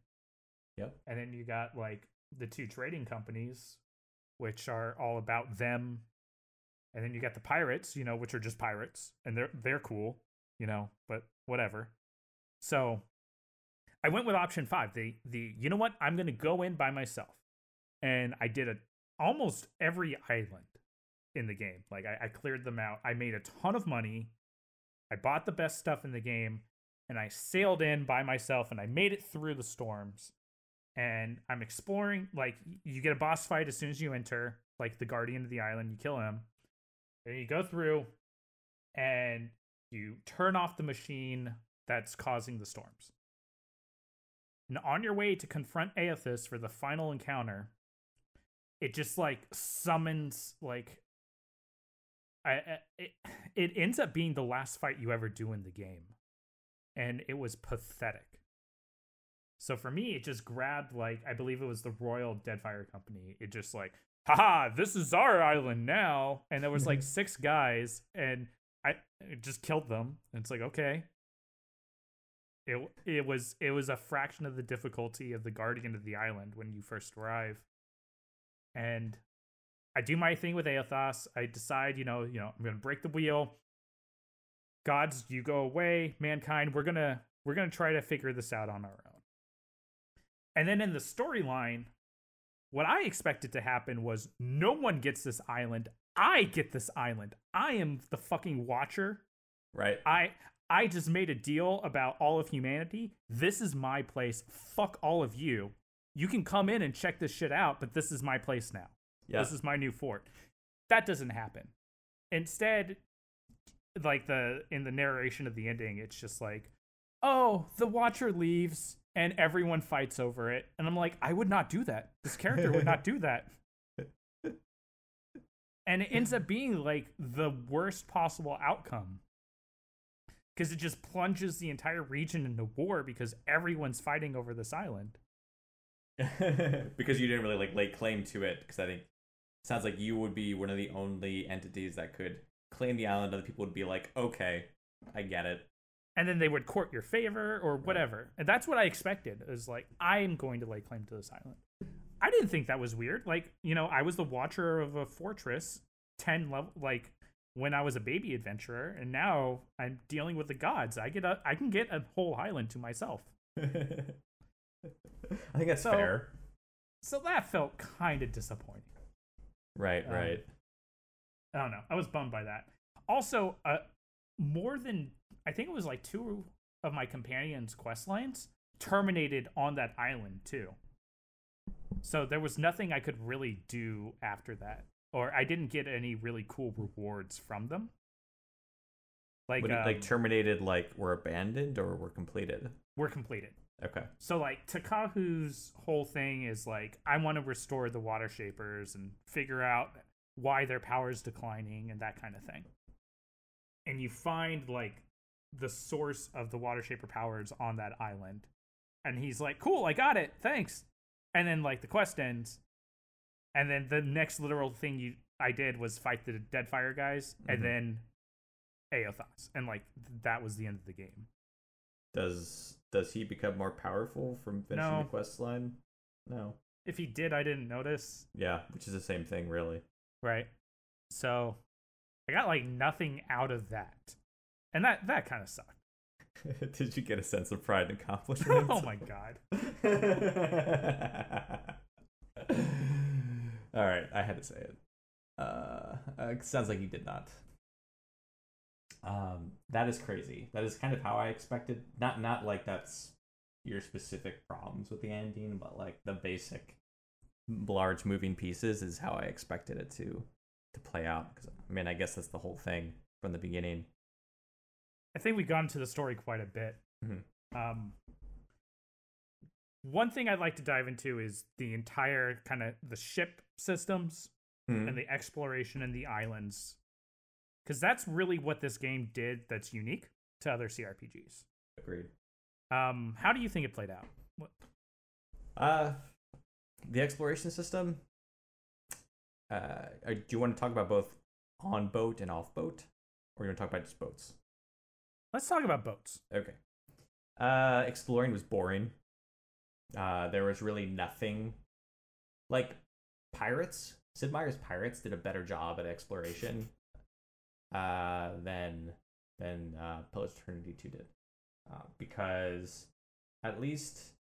Yep. And then you got like the two trading companies, which are all about them, and then you got the pirates, you know, which are just pirates, and they're they're cool, you know, but whatever. So I went with option five. The the you know what? I'm gonna go in by myself, and I did a almost every island in the game. Like I, I cleared them out. I made a ton of money. I bought the best stuff in the game, and I sailed in by myself, and I made it through the storms. And I'm exploring. Like you get a boss fight as soon as you enter, like the guardian of the island. You kill him, and you go through, and you turn off the machine that's causing the storms. And on your way to confront Eothas for the final encounter, it just like summons like I, it, it ends up being the last fight you ever do in the game. And it was pathetic. So for me, it just grabbed like I believe it was the Royal Deadfire Company. It just like, haha, this is our island now. And there was like six guys, and I it just killed them. And it's like, okay. It it was it was a fraction of the difficulty of the Guardian of the Island when you first arrive. And I do my thing with Eothas. I decide, you know, you know, I'm gonna break the wheel. Gods, you go away. Mankind, we're gonna we're gonna try to figure this out on our own. And then in the storyline, what I expected to happen was no one gets this island. I get this island. I am the fucking watcher. Right. I I just made a deal about all of humanity. This is my place. Fuck all of you. You can come in and check this shit out, but this is my place now. Yeah. This is my new fort. That doesn't happen. Instead, like the in the narration of the ending, it's just like, "Oh, the watcher leaves and everyone fights over it." And I'm like, "I would not do that. This character would not do that." And it ends up being like the worst possible outcome. Cuz it just plunges the entire region into war because everyone's fighting over this island. because you didn't really like lay claim to it. Because I think sounds like you would be one of the only entities that could claim the island. Other people would be like, okay, I get it. and then they would court your favor or whatever. And that's what I expected. Is like I'm going to lay claim to this island. I didn't think that was weird. Like you know, I was the watcher of a fortress, ten level. Like when I was a baby adventurer, and now I'm dealing with the gods. I get a, I can get a whole island to myself. I think that's So- fair. So that felt kind of disappointing. Right, um, right. I don't know. I was bummed by that. Also, uh, more than I think it was like two of my companions' quest lines terminated on that island too. So there was nothing I could really do after that, or I didn't get any really cool rewards from them. Like, it, like um, terminated, like were abandoned or were completed? were completed. Okay. So like Tekehu's whole thing is like I want to restore the water shapers and figure out why their power is declining and that kind of thing. And you find like the source of the water shaper powers on that island. And he's like, "Cool, I got it. Thanks." And then like the quest ends. And then the next literal thing you I did was fight the Deadfire guys Mhm. and then Eothas. And like that was the end of the game. Does does he become more powerful from finishing No. the quest line? No. If he did, I didn't notice. Yeah, which is the same thing, really. Right. So I got like nothing out of that. And that that kind of sucked. Did you get a sense of pride and accomplishment? oh my god. All right, I had to say it. Uh, uh, it sounds like you did not. Um, that is crazy. That is kind of how I expected. Not not like that's your specific problems with the ending, but like the basic large moving pieces is how I expected it to to play out. Because I mean, I guess that's the whole thing from the beginning. I think we've gone into the story quite a bit. Mhm. Um, one thing I'd like to dive into is the entire kind of the ship systems Mhm. and the exploration and the islands, because that's really what this game did. That's unique to other CRPGs. Agreed. Um, how do you think it played out? What, Uh, the exploration system. Uh, uh, do you want to talk about both on boat and off boat, or you want to talk about just boats? let's talk about boats. Okay. Uh, exploring was boring. Uh, there was really nothing. Like pirates, Sid Meier's Pirates did a better job at exploration uh, than than uh, Pillars of Eternity Two did, uh, because at least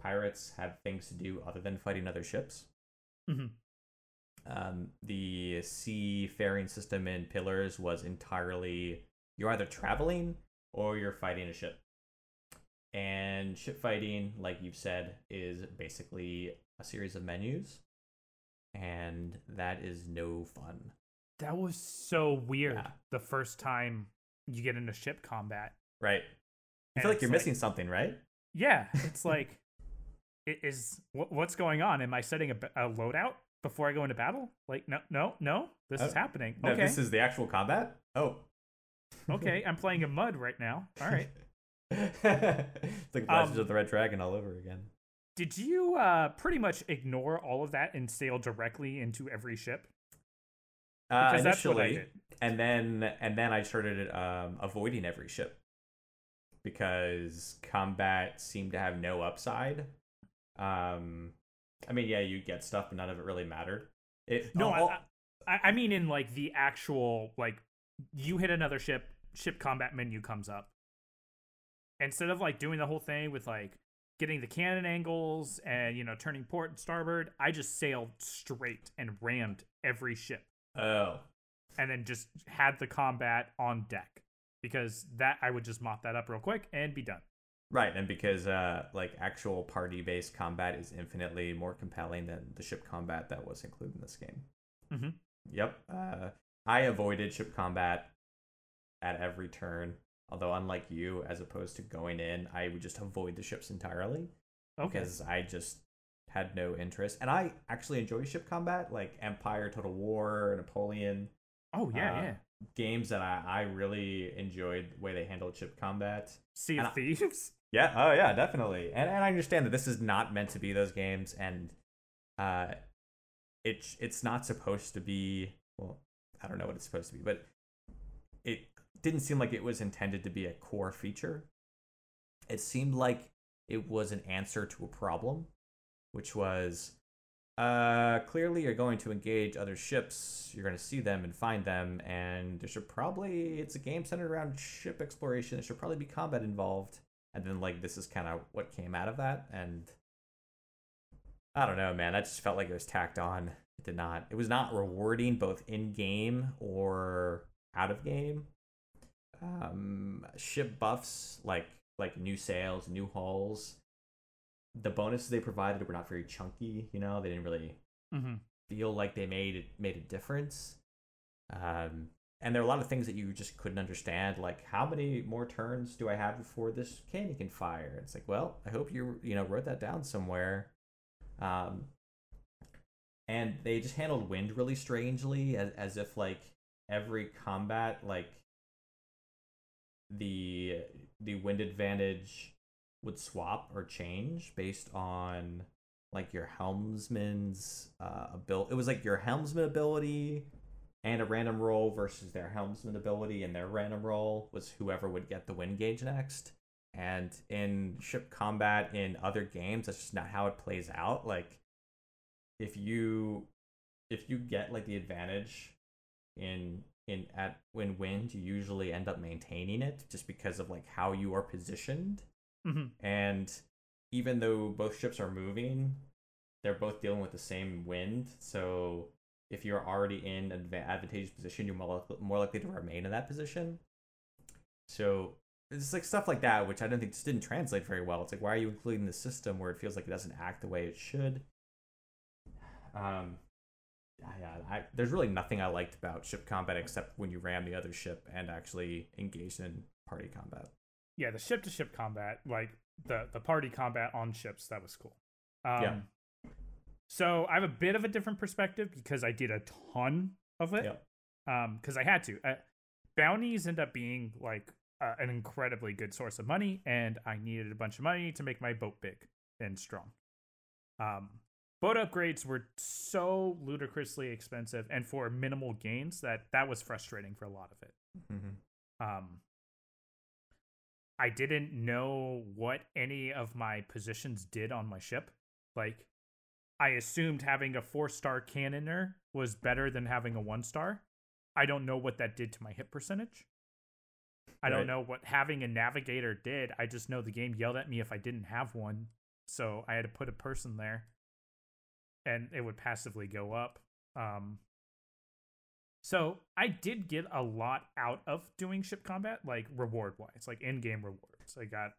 pirates had things to do other than fighting other ships. Mhm. Um, the seafaring system in Pillars was entirely you're either traveling or you're fighting a ship. And ship fighting, like you've said, is basically a series of menus, and that is no fun. That was so weird. Yeah. The first time you get into ship combat. Right? You feel like you're missing something, right? Yeah, it's like, it is what, what's going on? Am I setting a, a loadout before I go into battle? Like, no, no, no, this is Oh, happening. No, okay, this is the actual combat. Oh, okay, I'm playing a mud right now. All right. it's like Legends Um, of the Red Dragon all over again. Did you uh, pretty much ignore all of that and sail directly into every ship? Uh, Because that's what I initially, and then and then I started um, avoiding every ship because combat seemed to have no upside. Um, I mean, yeah, you get stuff, but none of it really mattered. It No, all- I, I mean in like the actual like you hit another ship, ship combat menu comes up. Instead of like doing the whole thing with like getting the cannon angles and you know turning port and starboard, I just sailed straight and rammed every ship, oh, and then just had the combat on deck because that I would just mop that up real quick and be done. right, and because uh, like actual party-based combat is infinitely more compelling than the ship combat that was included in this game. Mhm. Yep. Uh, I avoided ship combat at every turn. Although, unlike you, as opposed to going in, I would just avoid the ships entirely. Okay. because I just had no interest. And I actually enjoy ship combat, like Empire, Total War, Napoleon, Oh yeah, uh, yeah. games that I, I really enjoyed the way they handled ship combat. Sea and of I- Thieves. Yeah, oh yeah, definitely. And and I understand that this is not meant to be those games, and uh, it it's not supposed to be. Well, I don't know what it's supposed to be, but it didn't seem like it was intended to be a core feature. It seemed like it was an answer to a problem, which was uh clearly you're going to engage other ships you're going to see them and find them and there should probably it's a game centered around ship exploration there should probably be combat involved and then like this is kind of what came out of that and i don't know man that just felt like it was tacked on. It did not it was not rewarding both in game or out of game um ship buffs like like new sails new hulls the bonuses they provided were not very chunky you know they didn't really Mm-hmm. feel like they made it made a difference. Um, and there are a lot of things that you just couldn't understand, like how many more turns do I have before this candy can fire? It's like, well, I hope you you know wrote that down somewhere. Um, and they just handled wind really strangely, as as if like every combat like the the wind advantage would swap or change based on like your helmsman's uh ability. It was like your helmsman ability and a random roll versus their helmsman ability and their random roll was whoever would get the wind gauge next. And in ship combat in other games, that's just not how it plays out. Like if you if you get like the advantage in in at when wind, you usually end up maintaining it just because of like how you are positioned. Mhm. And even though both ships are moving, they're both dealing with the same wind. So if you're already in an adva- advantageous position, you're more likely, more likely to remain in that position. So it's like stuff like that, which I don't think just didn't translate very well. It's like why are you including the system where it feels like it doesn't act the way it should? Um, yeah, I, there's really nothing I liked about ship combat except when you ram the other ship and actually engaged in party combat. Yeah, the ship to ship combat, like the the party combat on ships, that was cool. Um, Yeah. So I have a bit of a different perspective because I did a ton of it. Yep. Um, because I had to. Uh, bounties end up being like uh, an incredibly good source of money, and I needed a bunch of money to make my boat big and strong. Um, boat upgrades were so ludicrously expensive, and for minimal gains that that was frustrating for a lot of it Mm-hmm. um I didn't know what any of my positions did on my ship. Like I assumed having a 4-star cannoner was better than having a 1-star. I don't know what that did to my hit percentage. I Right. don't know what having a navigator did. I just know the game yelled at me if I didn't have one. So I had to put a person there and it would passively go up. Um so I did get a lot out of doing ship combat, like reward wise, like in game rewards. I got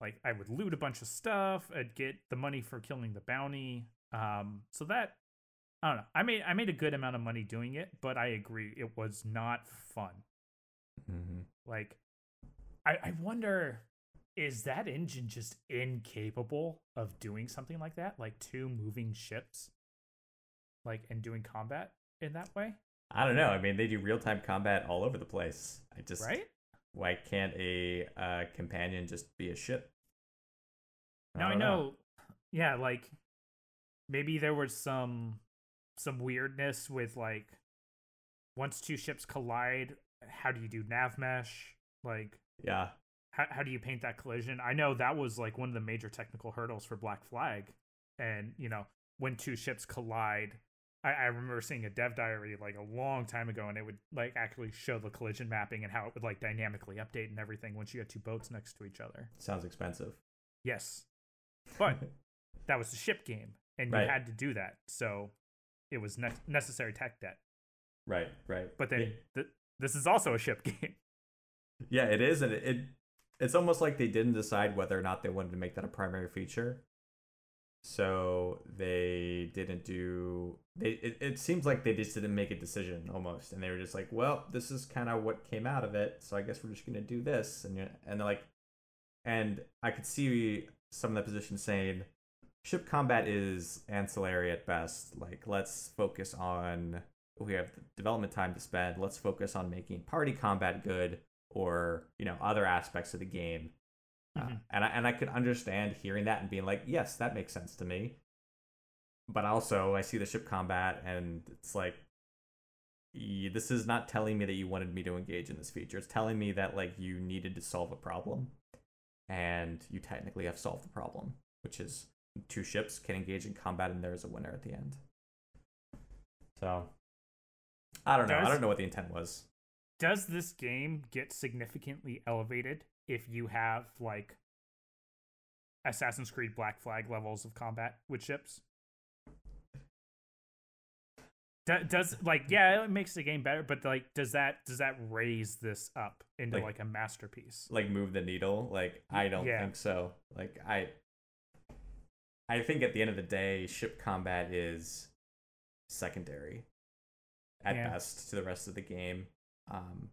like I would loot a bunch of stuff, I'd get the money for killing the bounty. Um, so that I don't know. I made I made a good amount of money doing it, but I agree it was not fun. Mm-hmm. Like I, I wonder is that engine just incapable of doing something like that? Like two moving ships? Like and doing combat in that way? I don't know. I mean, they do real time combat all over the place. I just Right? why can't a uh, companion just be a ship? Now I don't know, yeah, like maybe there was some some weirdness with like once two ships collide, how do you do nav mesh? Like Yeah, how how do you paint that collision? I know that was like one of the major technical hurdles for Black Flag, and you know when two ships collide. I, I remember seeing a dev diary like a long time ago, and it would like actually show the collision mapping and how it would like dynamically update and everything once you had two boats next to each other. sounds expensive. Yes, but that was the ship game, and you Right. had to do that. So it was ne- necessary tech debt. right, right. But then It- th- this is also a ship game. yeah, it is, and it, it it's almost like they didn't decide whether or not they wanted to make that a primary feature. So they didn't do. They it, it seems like they just didn't make a decision almost, and they were just like, well, this is kind of what came out of it, so I guess we're just gonna do this, and and they're like, and I could see some of the positions saying, ship combat is ancillary at best. Like, let's focus on we have development time to spend. Let's focus on making party combat good, or you know other aspects of the game. Uh, Mhm. and I and I could understand hearing that and being like, yes, that makes sense to me. But also, I see the ship combat, and it's like, y- this is not telling me that you wanted me to engage in this feature. It's telling me that like you needed to solve a problem, and you technically have solved the problem, which is two ships can engage in combat, and there is a winner at the end. So, I don't know. I don't know what the intent was. Does this game get significantly elevated if you have like Assassin's Creed Black Flag levels of combat with ships? Do- Does like yeah, it makes the game better, but like does that does that raise this up into Like- like, a masterpiece? like move the needle like i don't Yeah. think so like i i think at the end of the day ship combat is secondary at Yeah. best to the rest of the game um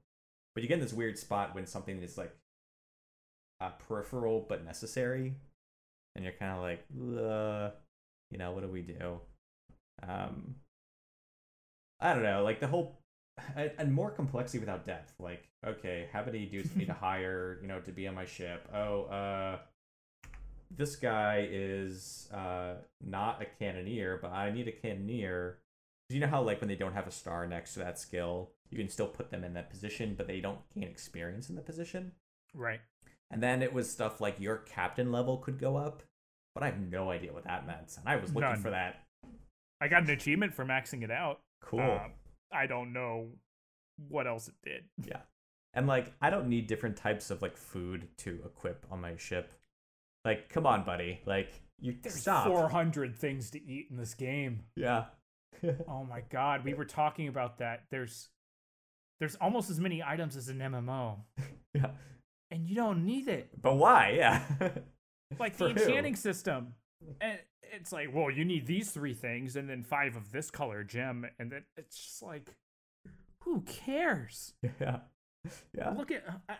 but you get in this weird spot when something is like uh, peripheral but necessary and you're kind of like uh, you know what do we do um i don't know like the whole and, and more complexity without depth. Like, okay, how many dudes need to hire, you know, to be on my ship? Oh, uh, this guy is uh not a cannoneer, but I need a cannoneer. You know how like when they don't have a star next to that skill, you can still put them in that position, but they don't gain experience in the position. Right. And then it was stuff like your captain level could go up, but I have no idea what that meant. And I was looking None. for that. I got an achievement for maxing it out. Cool. Uh, I don't know what else it did. Yeah. And like I don't need different types of like food to equip on my ship. Like, come on, buddy. Like you There's stop. 400 things to eat in this game. Yeah. Oh my god, we were talking about that. There's there's almost as many items as an MMO, yeah. And you don't need it. But why? Yeah. Like the who? enchanting system. And it's like, well, you need these three things and then five of this color gem and then it's just like who cares? yeah. Yeah. Look at I,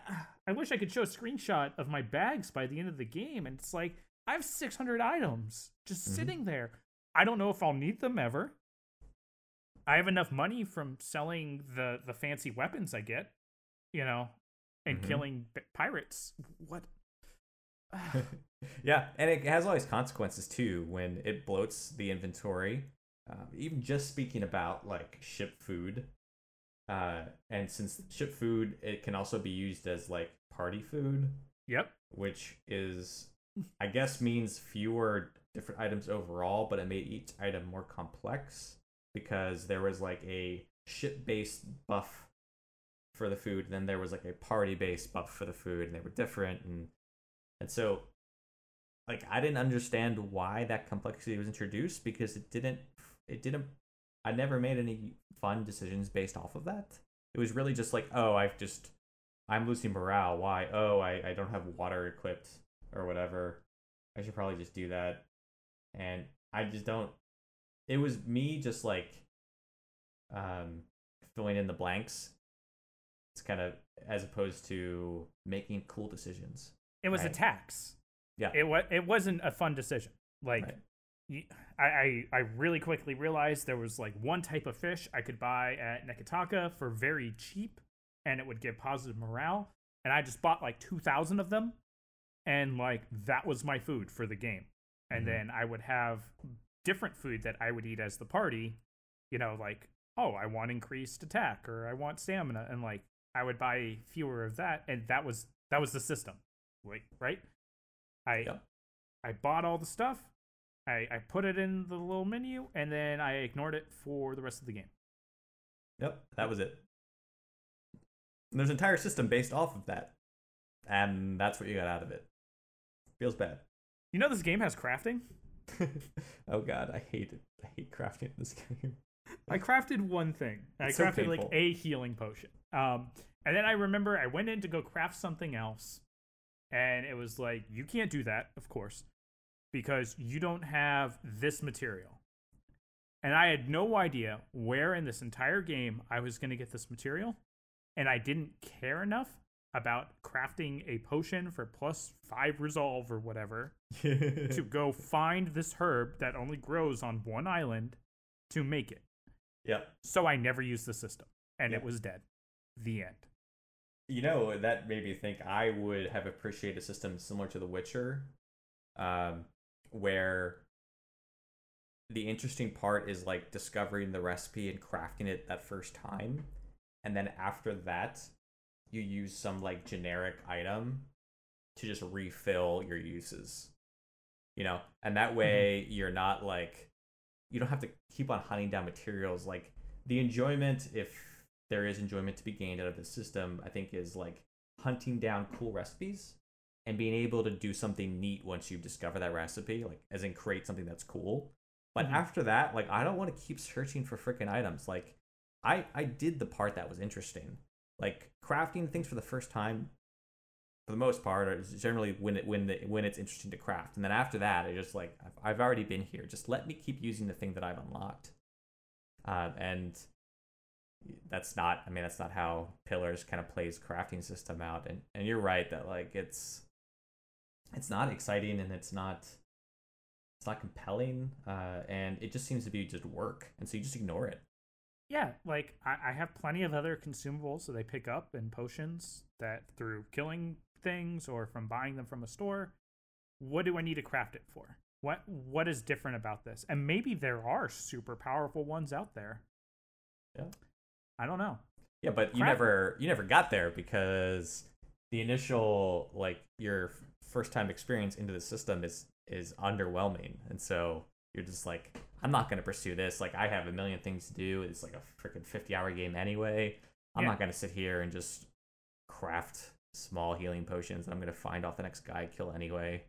I- wish I could show a screenshot of my bags by the end of the game and it's like I have 600 items just Mhm. sitting there. I don't know if I'll need them ever. I have enough money from selling the the fancy weapons I get, you know, and Mhm. killing pirates. What? yeah, and it has all these consequences too when it bloats the inventory. Um, even just speaking about like ship food, uh, and since ship food, it can also be used as like party food, yep. which is, I guess, means fewer different items overall, but it made each item more complex because there was like a ship based buff for the food, and then there was like a party based buff for the food, and they were different, and and so like I didn't understand why that complexity was introduced because it didn't it didn't I never made any fun decisions based off of that. It was really just like, oh, I've just I'm losing morale. Why? Oh, I, I don't have water equipped or whatever. I should probably just do that. And I just don't it was me just like um filling in the blanks. It's kind of as opposed to making cool decisions. It was a tax. Yeah. It was. It wasn't a fun decision. Like, Right. I I I really quickly realized there was like one type of fish I could buy at Nekataka for very cheap, and it would give positive morale. And I just bought like two thousand of them, and like that was my food for the game. And Mhm. then I would have different food that I would eat as the party. You know, like oh, I want increased attack or I want stamina, and like I would buy fewer of that, and that was that was the system. Wait, right? I Yep. I bought all the stuff. I, I put it in the little menu and then I ignored it for the rest of the game. Yep, that was it. And there's an entire system based off of that. And that's what you got out of it. Feels bad. You know this game has crafting? oh god, I hate it. I hate crafting in this game. I crafted one thing. I It's so crafted like a healing potion. Um, and then I remember I went in to go craft something else, and it was like, you can't do that, of course, because you don't have this material. And I had no idea where in this entire game I was going to get this material, and I didn't care enough about crafting a potion for plus five resolve or whatever to go find this herb that only grows on one island to make it. Yep. So I never used the system, and Yeah. it was dead. The end. You know, that made me think I would have appreciated a system similar to The Witcher, um, where the interesting part is like discovering the recipe and crafting it that first time. And then after that, you use some like generic item to just refill your uses. You know, and that way you're not like, you don't have to keep on hunting down materials. Like, the enjoyment, if there is enjoyment to be gained out of the system, I think is like hunting down cool recipes and being able to do something neat once you discover that recipe, like as in create something that's cool. But Mhm. after that, like I don't want to keep searching for freaking items. Like I I did the part that was interesting. Like crafting things for the first time for the most part is generally when it when the, when it's interesting to craft. And then after that, I just like I've, I've already been here. Just let me keep using the thing that I've unlocked. Um, and that's not i mean that's not how pillars kind of plays crafting system out and and you're right that like it's it's not exciting and it's not it's not compelling uh and it just seems to be just work and so you just ignore it yeah, like I, I have plenty of other consumables that I pick up and potions that through killing things or from buying them from a store. What do I need to craft it for? What what is different about this? And maybe there are super powerful ones out there. Yeah. I don't know. Yeah, but you Crap. never you never got there because the initial like your first time experience into the system is is underwhelming, and so you're just like, I'm not gonna pursue this. Like I have a million things to do. It's like a freaking 50 hour game anyway. I'm Yeah. not gonna sit here and just craft small healing potions that I'm gonna find off the next guy I kill anyway.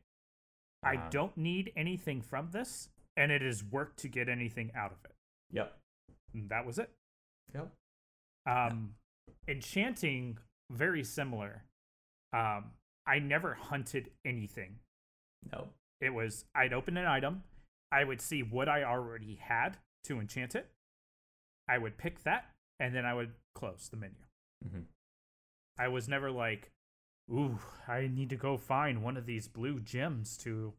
I Uh, don't need anything from this, and it is work to get anything out of it. Yep. And that was it. Yep. Um, enchanting, very similar. Um, I never hunted anything. No. It was I'd open an item, I would see what I already had to enchant it. I would pick that, and then I would close the menu. hmm I was never like, ooh, I need to go find one of these blue gems to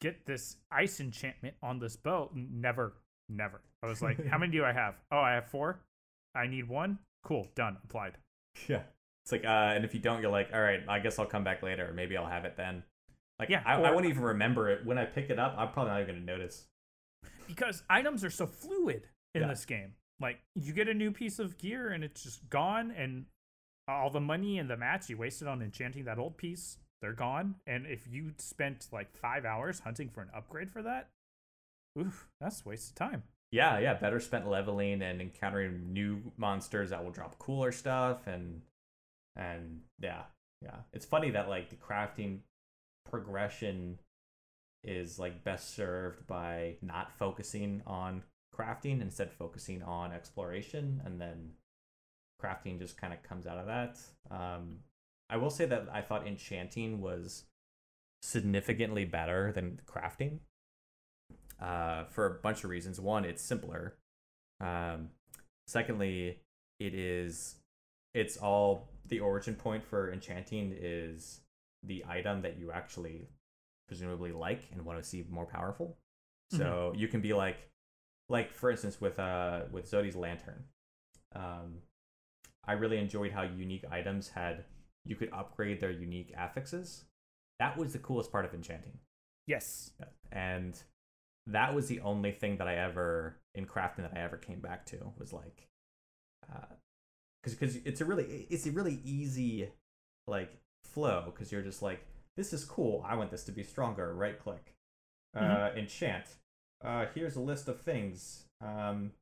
get this ice enchantment on this boat. Never, never. I was like, how many do I have? Oh, I have four. I need one. Cool, done, applied. Yeah. It's like, uh, and if you don't, you're like, all right, I guess I'll come back later. Maybe I'll have it then. Like, Yeah, I, I or- wouldn't even remember it when I pick it up. I'm probably not even gonna notice. Because items are so fluid in Yeah. this game. Like, you get a new piece of gear and it's just gone, and all the money and the mats you wasted on enchanting that old piece, they're gone. And if you spent like five hours hunting for an upgrade for that, oof, that's of time. Yeah, yeah, better spent leveling and encountering new monsters that will drop cooler stuff and and yeah, yeah. It's funny that like the crafting progression is like best served by not focusing on crafting instead focusing on exploration and then crafting just kind of comes out of that. Um I will say that I thought enchanting was significantly better than crafting uh, for a bunch of reasons. One, it's simpler. Um, secondly, it is it's all the origin point for enchanting is the item that you actually presumably like and want to see more powerful. So you can be like, like for instance with uh with Xoti's lantern. Um, I really enjoyed how unique items had you could upgrade their unique affixes. That was the coolest part of enchanting. Yes. And that was the only thing that I ever in crafting that I ever came back to was like, because because it's a really it's a really easy like flow because you're just like this is cool I want this to be stronger right click uh Mhm. enchant uh here's a list of things um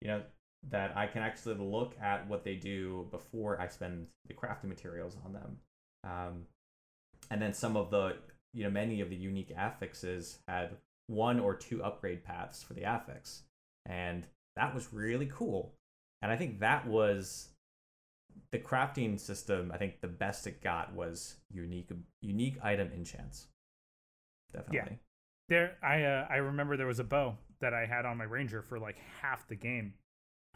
you know that I can actually look at what they do before I spend the crafting materials on them. Um and then some of the you know many of the unique affixes had one or two upgrade paths for the affix. And that was really cool. And i think that was the crafting system i think the best it got was unique unique item enchants. Definitely. Yeah. There, I uh, I remember there was a bow that I had on my ranger for like half the game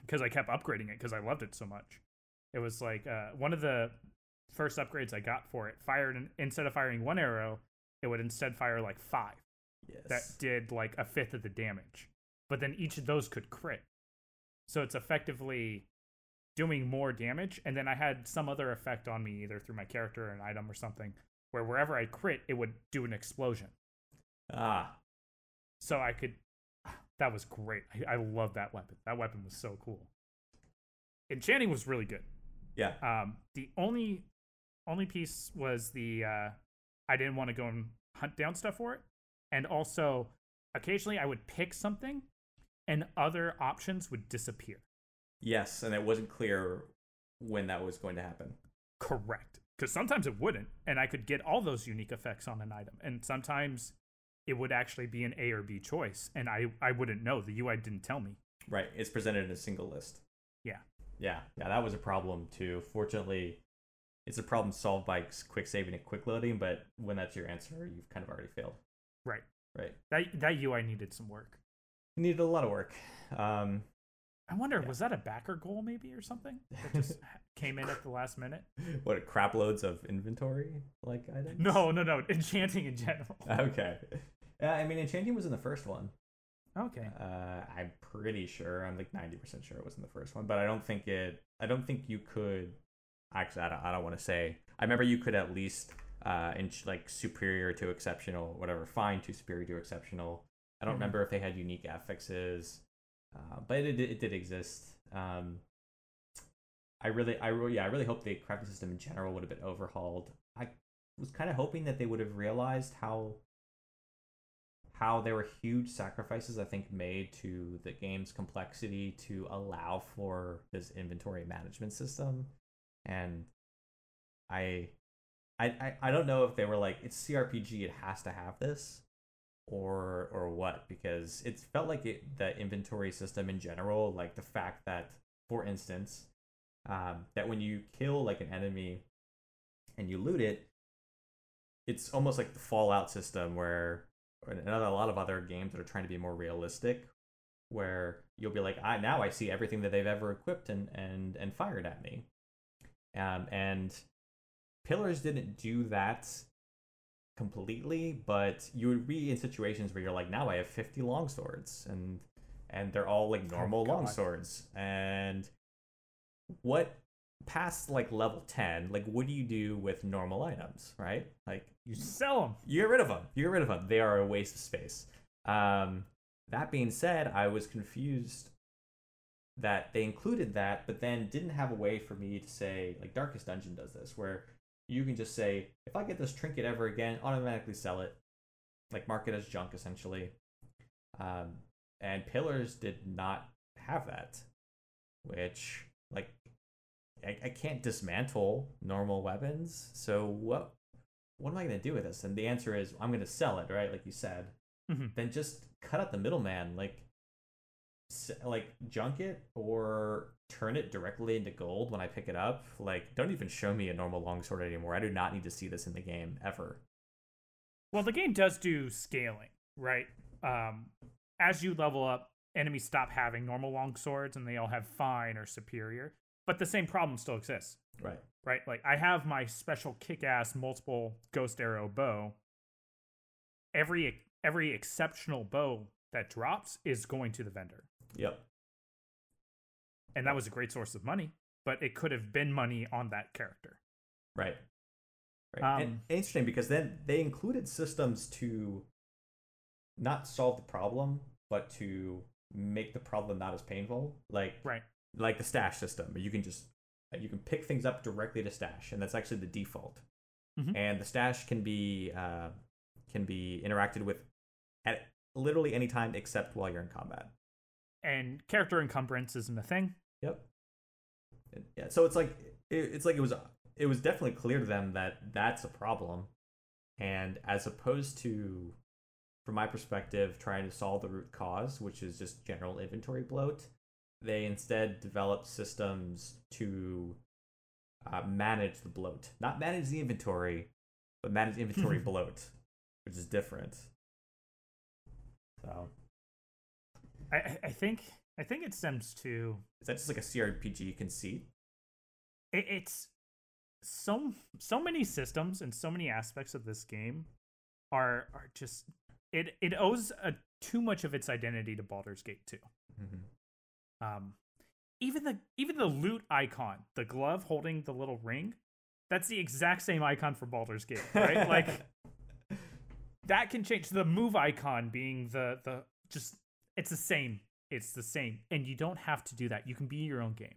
because I kept upgrading it because I loved it so much. It was like uh, one of the first upgrades I got for it. Fired an, instead of firing one arrow, it would instead fire like five. yes That did like a fifth of the damage. But then each of those could crit, so it's effectively doing more damage. And then I had some other effect on me, either through my character or an item or something, where wherever I crit, it would do an explosion. ah so I could. That was great. I, I love that weapon. That weapon was so cool. Enchanting was really good. yeah Um, the only only piece was the uh, I didn't want to go and hunt down stuff for it, and also occasionally I would pick something, and other options would disappear. yes and it wasn't clear when that was going to happen Correct. Because sometimes it wouldn't, and I could get all those unique effects on an item, and sometimes it would actually be an A or B choice, and I I wouldn't know. The UI didn't tell me. right it's presented in a single list Yeah. yeah yeah that was a problem too fortunately it's a problem solved by quick saving and quick loading but when that's your answer you've kind of already failed Right. right That that UI needed some work. needed a lot of work um I wonder, Yeah. was that a backer goal maybe or something that just came in at the last minute? what crap loads of inventory like items No, no, no. Enchanting in general. okay yeah i mean enchanting was in the first one Okay. Uh, I'm pretty sure. I'm like 90% sure it was in the first one, but I don't think it. I don't think you could. Actually, I don't. I don't want to say. I remember you could at least, uh, in like superior to exceptional, whatever, fine to superior to exceptional. I don't Mhm. remember if they had unique affixes, uh, but it, it did exist. Um, I really, I really, yeah, I really hope the crafting system in general would have been overhauled. I was kind of hoping that they would have realized how how there were huge sacrifices I think made to the game's complexity to allow for this inventory management system, and I, I, I, don't know if they were like it's CRPG, it has to have this, or or what because it felt like it the inventory system in general, like the fact that, for instance, um, that when you kill like an enemy and you loot it, it's almost like the Fallout system where and another a lot of other games that are trying to be more realistic where you'll be like I now I see everything that they've ever equipped and and and fired at me. Um and Pillars didn't do that completely, but you would be in situations where you're like now I have 50 long swords and and they're all like normal long God. swords and what past like level 10 like what do you do with normal items right like You sell them. you get rid of them. You get rid of them. They are a waste of space. Um, that being said, I was confused that they included that, but then didn't have a way for me to say, like Darkest Dungeon does this, where you can just say, if I get this trinket ever again, automatically sell it, like mark it as junk essentially. Um, and Pillars did not have that, which like I, I can't dismantle normal weapons. So what what am I going to do with this? And the answer is I'm going to sell it, right? Like you said. Mhm. Then just cut out the middleman, like like junk it or turn it directly into gold when I pick it up. Like don't even show me a normal longsword anymore. I do not need to see this in the game ever. Well, the game does do scaling, right? Um, as you level up, enemies stop having normal long swords and they all have fine or superior. But the same problem still exists, Right. right? Like I have my special kick-ass multiple ghost arrow bow. Every every exceptional bow that drops is going to the vendor. Yep. And that was a great source of money, but it could have been money on that character. Right. Right. and Um, interesting because then they included systems to not solve the problem, but to make the problem not as painful. Like Right. Like the stash system, you can just you can pick things up directly to stash, and that's actually the default. Mhm. And the stash can be uh, can be interacted with at literally any time except while you're in combat. And character encumbrance isn't a thing. Yep. Yeah. So it's like it, it's like it was it was definitely clear to them that that's a problem, and as opposed to, from my perspective, trying to solve the root cause, which is just general inventory bloat, they instead developed systems to uh, manage the bloat, not manage the inventory, but manage inventory bloat, which is different. So I, I- I think I think it stems to is that just like a CRPG conceit? it, it's so so many systems and so many aspects of this game are are just it it owes a too much of its identity to Baldur's Gate 2. Mm-hmm. Um even the even the loot icon, the glove holding the little ring, that's the exact same icon for Baldur's Gate, right? like that can change. The move icon being the the just it's the same it's the same and you don't have to do that. You can be your own game.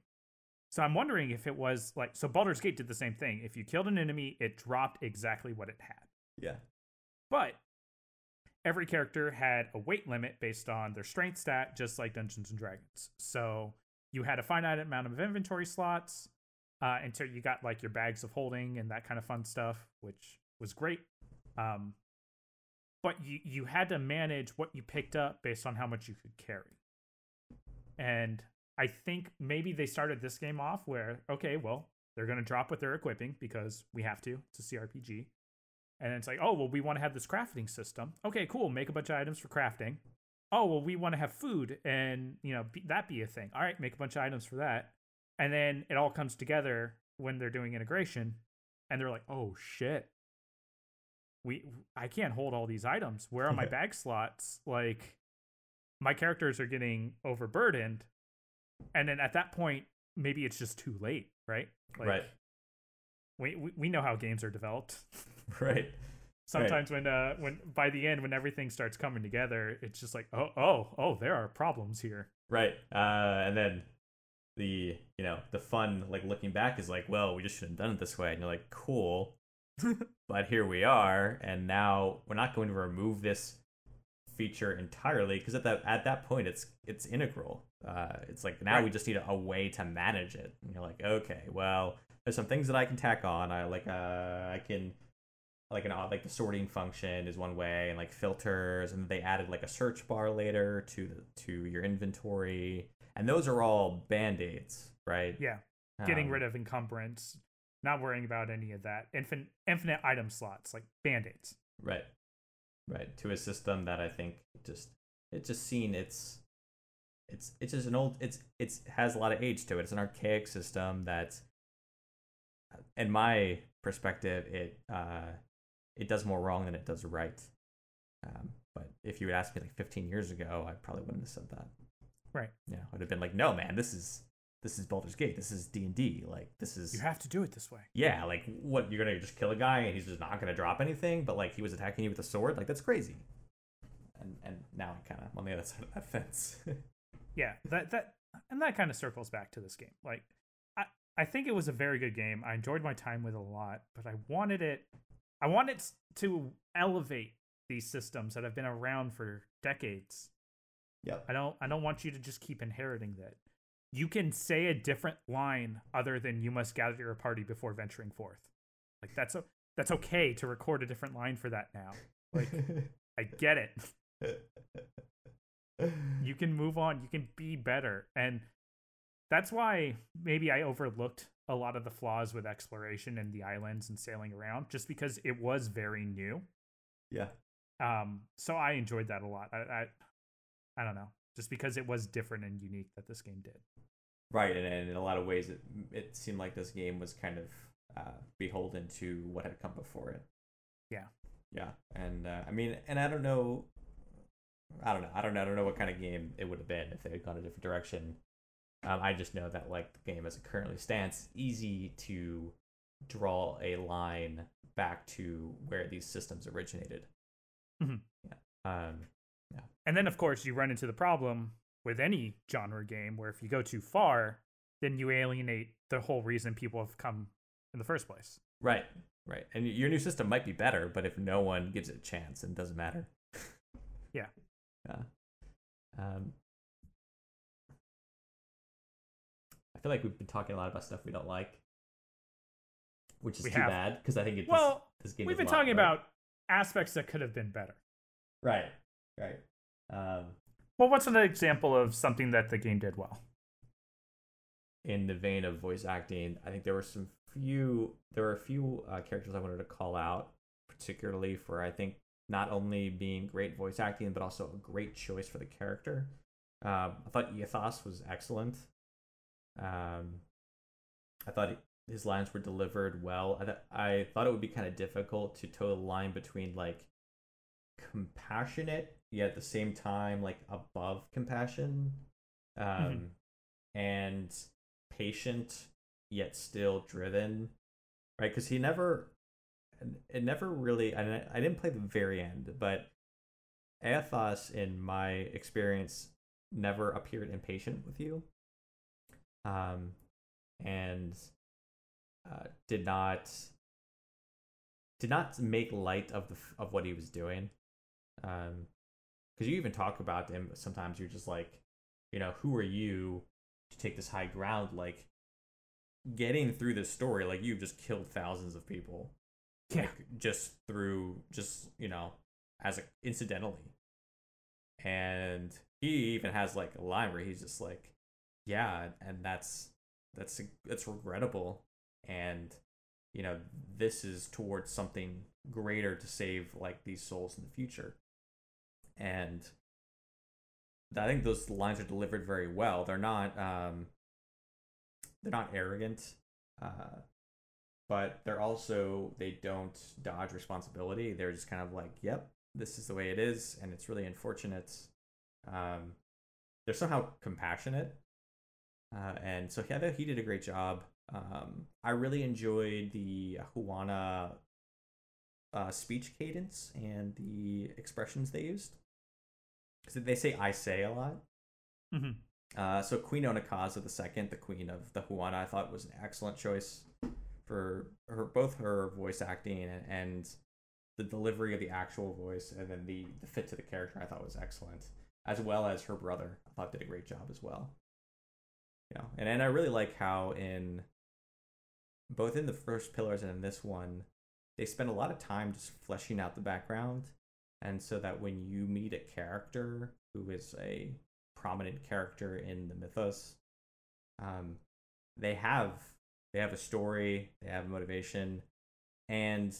So i'm wondering if it was like so Baldur's Gate did the same thing. If you killed an enemy it dropped exactly what it had. Yeah. but every character had a weight limit based on their strength stat just like Dungeons and Dragons so you had a finite amount of inventory slots uh, until you got like your bags of holding and that kind of fun stuff which was great um, but you you had to manage what you picked up based on how much you could carry. And I think maybe they started this game off where okay, well, they're going to drop what they're equipping because we have to. It's a CRPG. And it's like, "Oh, well, we want to have this crafting system." Okay, cool. Make a bunch of items for crafting. Oh, well, we want to have food and, you know, be, that be a thing. All right, make a bunch of items for that. And then it all comes together when they're doing integration and they're like, "Oh shit we I can't hold all these items. Where are my bag slots? Like my characters are getting overburdened, and then at that point, maybe it's just too late, right? Like, right. We, we we know how games are developed. Right. Sometimes when uh when by the end when everything starts coming together, it's just like oh oh oh there are problems here. Right. Uh, and then the you know the fun like looking back is like, well, we just should have done it this way, and you're like, cool, but here we are, and now we're not going to remove this feature entirely because at that at that point it's it's integral. Uh, it's like now Right. we just need a, a way to manage it. And you're like, okay, well, there's some things that I can tack on. I like uh, I can like an odd like the sorting function is one way, and like filters, and they added like a search bar later to the, to your inventory, and those are all band aids, right? Yeah, getting Um, rid of encumbrance, not worrying about any of that. Infinite infinite item slots like band-aids. Right. Right. To a system that I think just it's just seen it's it's it's just an old it's it's has a lot of age to it. It's an archaic system that in my perspective it uh it does more wrong than it does right. Um, but if you had asked me like 15 years ago, I probably wouldn't have said that. Right. Yeah, I'd have been like, "No, man, this is this is Baldur's Gate. This is D&D. Like this is You have to do it this way. yeah, like what you're gonna just kill a guy and he's just not gonna drop anything, but like he was attacking you with a sword, like that's crazy. And and now I'm kind of on the other side of that fence. Yeah, that that and that kind of circles back to this game. Like I I think it was a very good game. I enjoyed my time with it a lot, but I wanted it I wanted to elevate these systems that have been around for decades. Yeah. I don't I don't want you to just keep inheriting that. You can say a different line other than you must gather your party before venturing forth. Like that's o- that's okay to record a different line for that now. Like I get it. You can move on, you can be better. And that's why maybe I overlooked a lot of the flaws with exploration and the islands and sailing around just because it was very new. yeah. Um so I enjoyed that a lot. I I, I don't know. Just because it was different and unique that this game did. Right, and, and in a lot of ways, it it seemed like this game was kind of uh, beholden to what had come before it. Yeah. Yeah, and uh, I mean, and I don't know, I don't know, I don't know, I don't know what kind of game it would have been if they had gone a different direction. Um, I just know that like the game as it currently stands, easy to draw a line back to where these systems originated. Mhm. Yeah. Um, And then, of course, you run into the problem with any genre game where if you go too far, then you alienate the whole reason people have come in the first place. Right, right. And your new system might be better, but if no one gives it a chance, it doesn't matter. Yeah. Yeah. Um, feel like we've been talking a lot about stuff we don't like, which is We too have. bad because I think it. Well, this, We've been lot talking right. about aspects that could have been better. right, right. Um, Well, what's an example of something that the game did well? in the vein of voice acting, I think there were some few there were a few uh, characters I wanted to call out, particularly for I think not only being great voice acting but also a great choice for the character. Um, I thought Eothas was excellent. Um, I thought his lines were delivered well. I, th- I thought it would be kind of difficult to toe the line between like compassionate yet at the same time like above compassion um and patient yet still driven right? Because he never it never really I, I didn't play the very end but Eothas in my experience never appeared impatient with you um and uh, did not did not make light of the of what he was doing. Um because you even talk about him sometimes you're just like you know who are you to take this high ground? Like getting through this story like you've just killed thousands of people. Yeah. like, just through just you know as a incidentally. And he even has like a line where he's just like yeah and that's that's that's regrettable and you know this is towards something greater to save like these souls in the future and I think those lines are delivered very well. They're not um they're not arrogant, uh, but they're also they don't dodge responsibility. They're just kind of like, "Yep, this is the way it is," and it's really unfortunate. Um, they're somehow compassionate, uh, and so yeah, he did a great job. Um, I really enjoyed the Huana uh, speech cadence and the expressions they used. Because they say "I say" a lot. Mm-hmm. Uh, so Queen Onekaza the second, the queen of the Huana, I thought was an excellent choice for her both her voice acting and, and the delivery of the actual voice, and then the the fit to the character. I thought was excellent, as well as her brother. I thought did a great job as well. Know, and and I really like how in both in the first pillars and in this one, they spend a lot of time just fleshing out the background, and so that when you meet a character who is a prominent character in the mythos, um, they have they have a story, they have motivation, and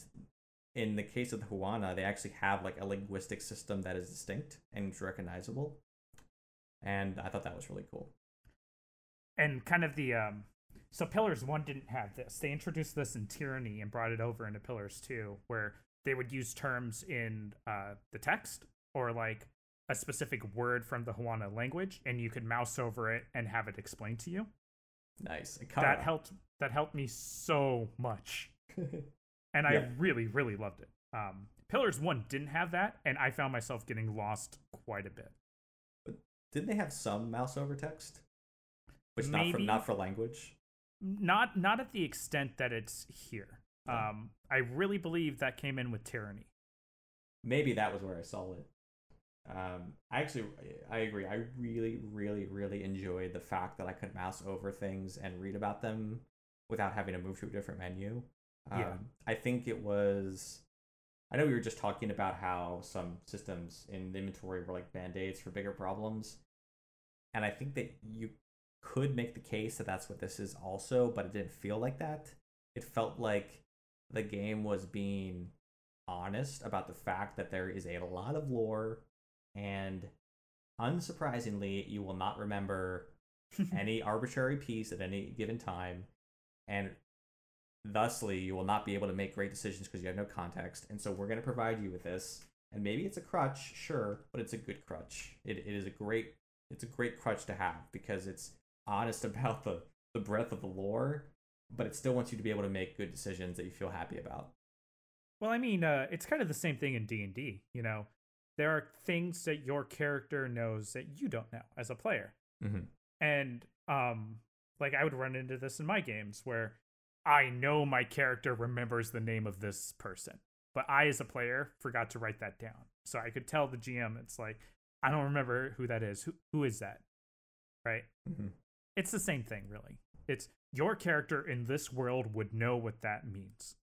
in the case of the Huana, they actually have like a linguistic system that is distinct and recognizable. And I thought that was really cool. And kind of the um so Pillars 1 didn't have this. They introduced this in Tyranny and brought it over into Pillars 2 where they would use terms in uh the text or like a specific word from the Huana language and you could mouse over it and have it explained to you. Nice. That helped that helped me so much. and I really, really loved it. Um, Pillars One didn't have that, and I found myself getting lost quite a bit. But didn't they have some mouse over text, which Maybe, not for not for language? Not not at the extent that it's here. Oh. Um, I really believe that came in with Tyranny. Maybe that was where I saw it. Um, I actually, I agree. I really, really, really enjoyed the fact that I could mouse over things and read about them without having to move to a different menu. Um, yeah. I think it was. I know we were just talking about how some systems in the inventory were like band aids for bigger problems. And I think that you could make the case that that's what this is also, but it didn't feel like that. It felt like the game was being honest about the fact that there is a lot of lore, and unsurprisingly, you will not remember any arbitrary piece at any given time. And Thusly, you will not be able to make great decisions because you have no context. And so we're going to provide you with this. And maybe it's a crutch, sure, but it's a good crutch. It, it is a great it's a great crutch to have because it's honest about the, the breadth of the lore, but it still wants you to be able to make good decisions that you feel happy about. Well, I mean, uh, it's kind of the same thing in D and D. You know, there are things that your character knows that you don't know as a player, mm-hmm. and um, like I would run into this in my games where I know my character remembers the name of this person, but I, as a player, forgot to write that down. So I could tell the GM, it's like, I don't remember who that is. Who, who is that? Right? Mm-hmm. It's the same thing, really. It's your character in this world would know what that means.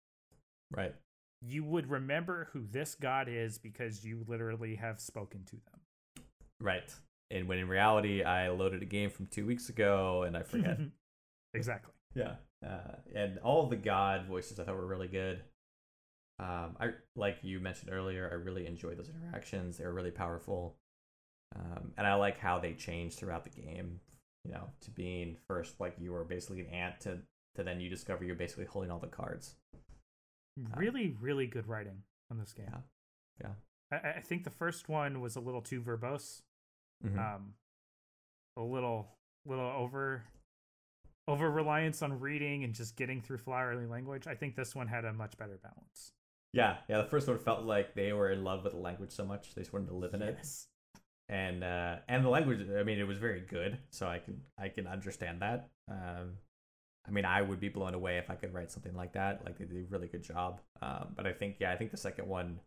Right. You would remember who this god is because you literally have spoken to them. Right. And when in reality, I loaded a game from two weeks ago and I forget. exactly. Yeah uh, and all the god voices I thought were really good. Um, I like you mentioned earlier. I really enjoyed those interactions. They were really powerful, um, and I like how they change throughout the game. You know, to being first like you were basically an ant to to then you discover you're basically holding all the cards. Really, um, really good writing on this game. Yeah, yeah. I, I think the first one was a little too verbose. Mm-hmm. Um, a little, little over over reliance on reading and just getting through flowery language. I think this one had a much better balance. Yeah, yeah. The first one felt like they were in love with the language so much they just wanted to live in yes. And uh, and the language, I mean, it was very good, so I can I can understand that. Um, I mean, I would be blown away if I could write something like that. Like they did a really good job. Um, but I think, yeah, I think the second one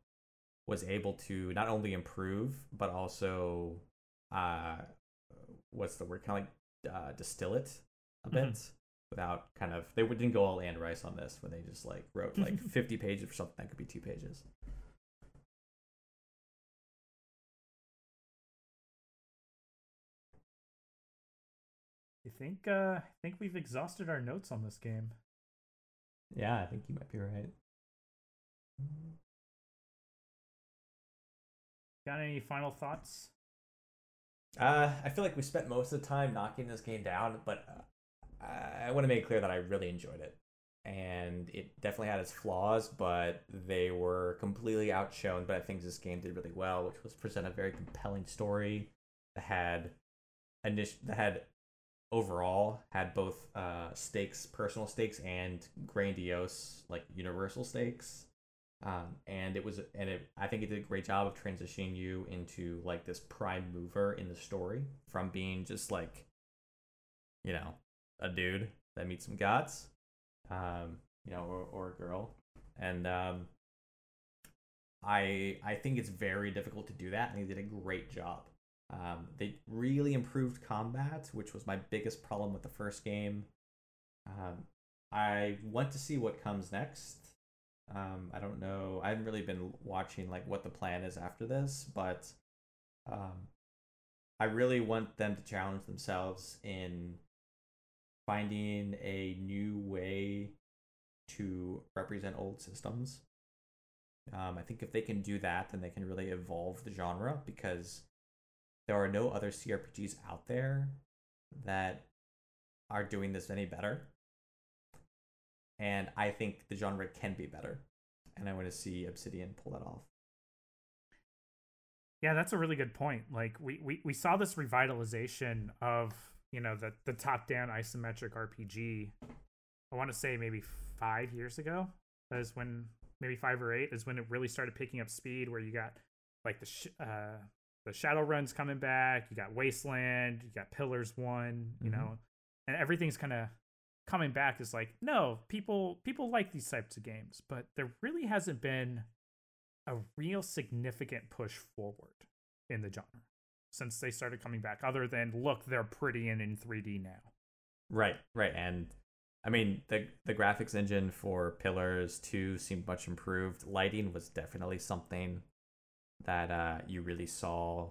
was able to not only improve but also, uh, what's the word? Kind of like uh, distill it a bit mm-hmm. without kind of they didn't go all Anne Rice on this when they just like wrote like 50 pages for something that could be two pages. Think uh, I think we've exhausted our notes on this game. Yeah, I think you might be right. Got any final thoughts? Uh, I feel like we spent most of the time knocking this game down, but uh, I want to make clear that I really enjoyed it. And it definitely had its flaws, but they were completely outshone by things this game did really well, which was present a very compelling story, that had initial that had overall had both uh stakes personal stakes and grandiose like universal stakes. Um and it was and it i think it did a great job of transitioning you into like this prime mover in the story from being just like you know a dude that meets some gods um you know or, or a girl. And um i i think it's very difficult to do that and he did a great job um, they really improved combat, which was my biggest problem with the first game. Um, I want to see what comes next. Um, I don't know. I haven't really been watching like what the plan is after this, but um, I really want them to challenge themselves in finding a new way to represent old systems. Um, I think if they can do that, then they can really evolve the genre because there are no other CRPGs out there that are doing this any better. And I think the genre can be better. And I want to see Obsidian pull that off. Yeah, that's a really good point. Like we, we, we saw this revitalization of, you know, the, the top down isometric RPG. I want to say maybe five years ago. Is when maybe five or eight is when it really started picking up speed where you got like the sh- uh, the Shadowrun's coming back. You got Wasteland. You got Pillars One. You mm-hmm. know, and everything's kind of coming back. Is like no people people like these types of games, but there really hasn't been a real significant push forward in the genre since they started coming back. Other than look, they're pretty and in 3D now. Right, right, and I mean the the graphics engine for Pillars Two seemed much improved. Lighting was definitely something that uh, you really saw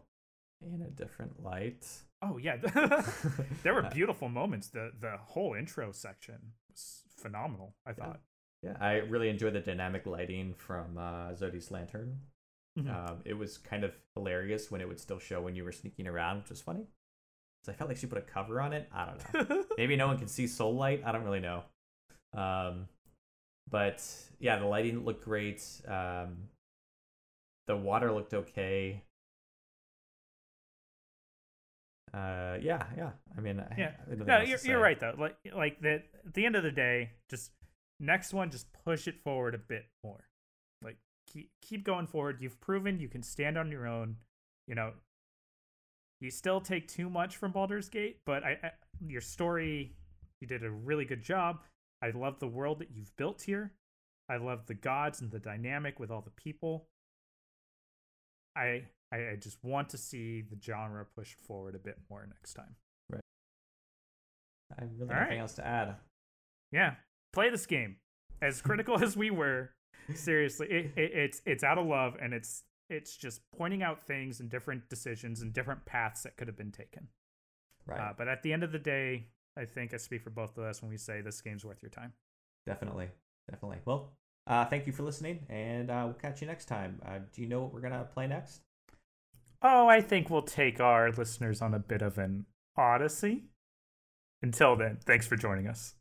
in a different light. Oh yeah, there were uh, beautiful moments. the The whole intro section was phenomenal. I thought. Yeah, yeah I really enjoyed the dynamic lighting from uh, Xoti's lantern. Mm-hmm. Um, it was kind of hilarious when it would still show when you were sneaking around, which was funny. So I felt like she put a cover on it. I don't know. Maybe no one can see soul light. I don't really know. Um, but yeah, the lighting looked great. Um, the water looked okay. Uh, yeah, yeah. I mean, yeah. I, no, you're, you're right though. Like, like that. At the end of the day, just next one, just push it forward a bit more. Like, keep keep going forward. You've proven you can stand on your own. You know, you still take too much from Baldur's Gate, but I, I your story, you did a really good job. I love the world that you've built here. I love the gods and the dynamic with all the people. I I just want to see the genre pushed forward a bit more next time. Right. I really have nothing else to add. Yeah, play this game. As critical as we were, seriously, it, it, it's it's out of love, and it's it's just pointing out things and different decisions and different paths that could have been taken. Right. Uh, but at the end of the day, I think I speak for both of us when we say this game's worth your time. Definitely, definitely. Well, uh, thank you for listening, and uh, we'll catch you next time. Uh, do you know what we're gonna play next? Oh, I think we'll take our listeners on a bit of an odyssey. Until then, thanks for joining us.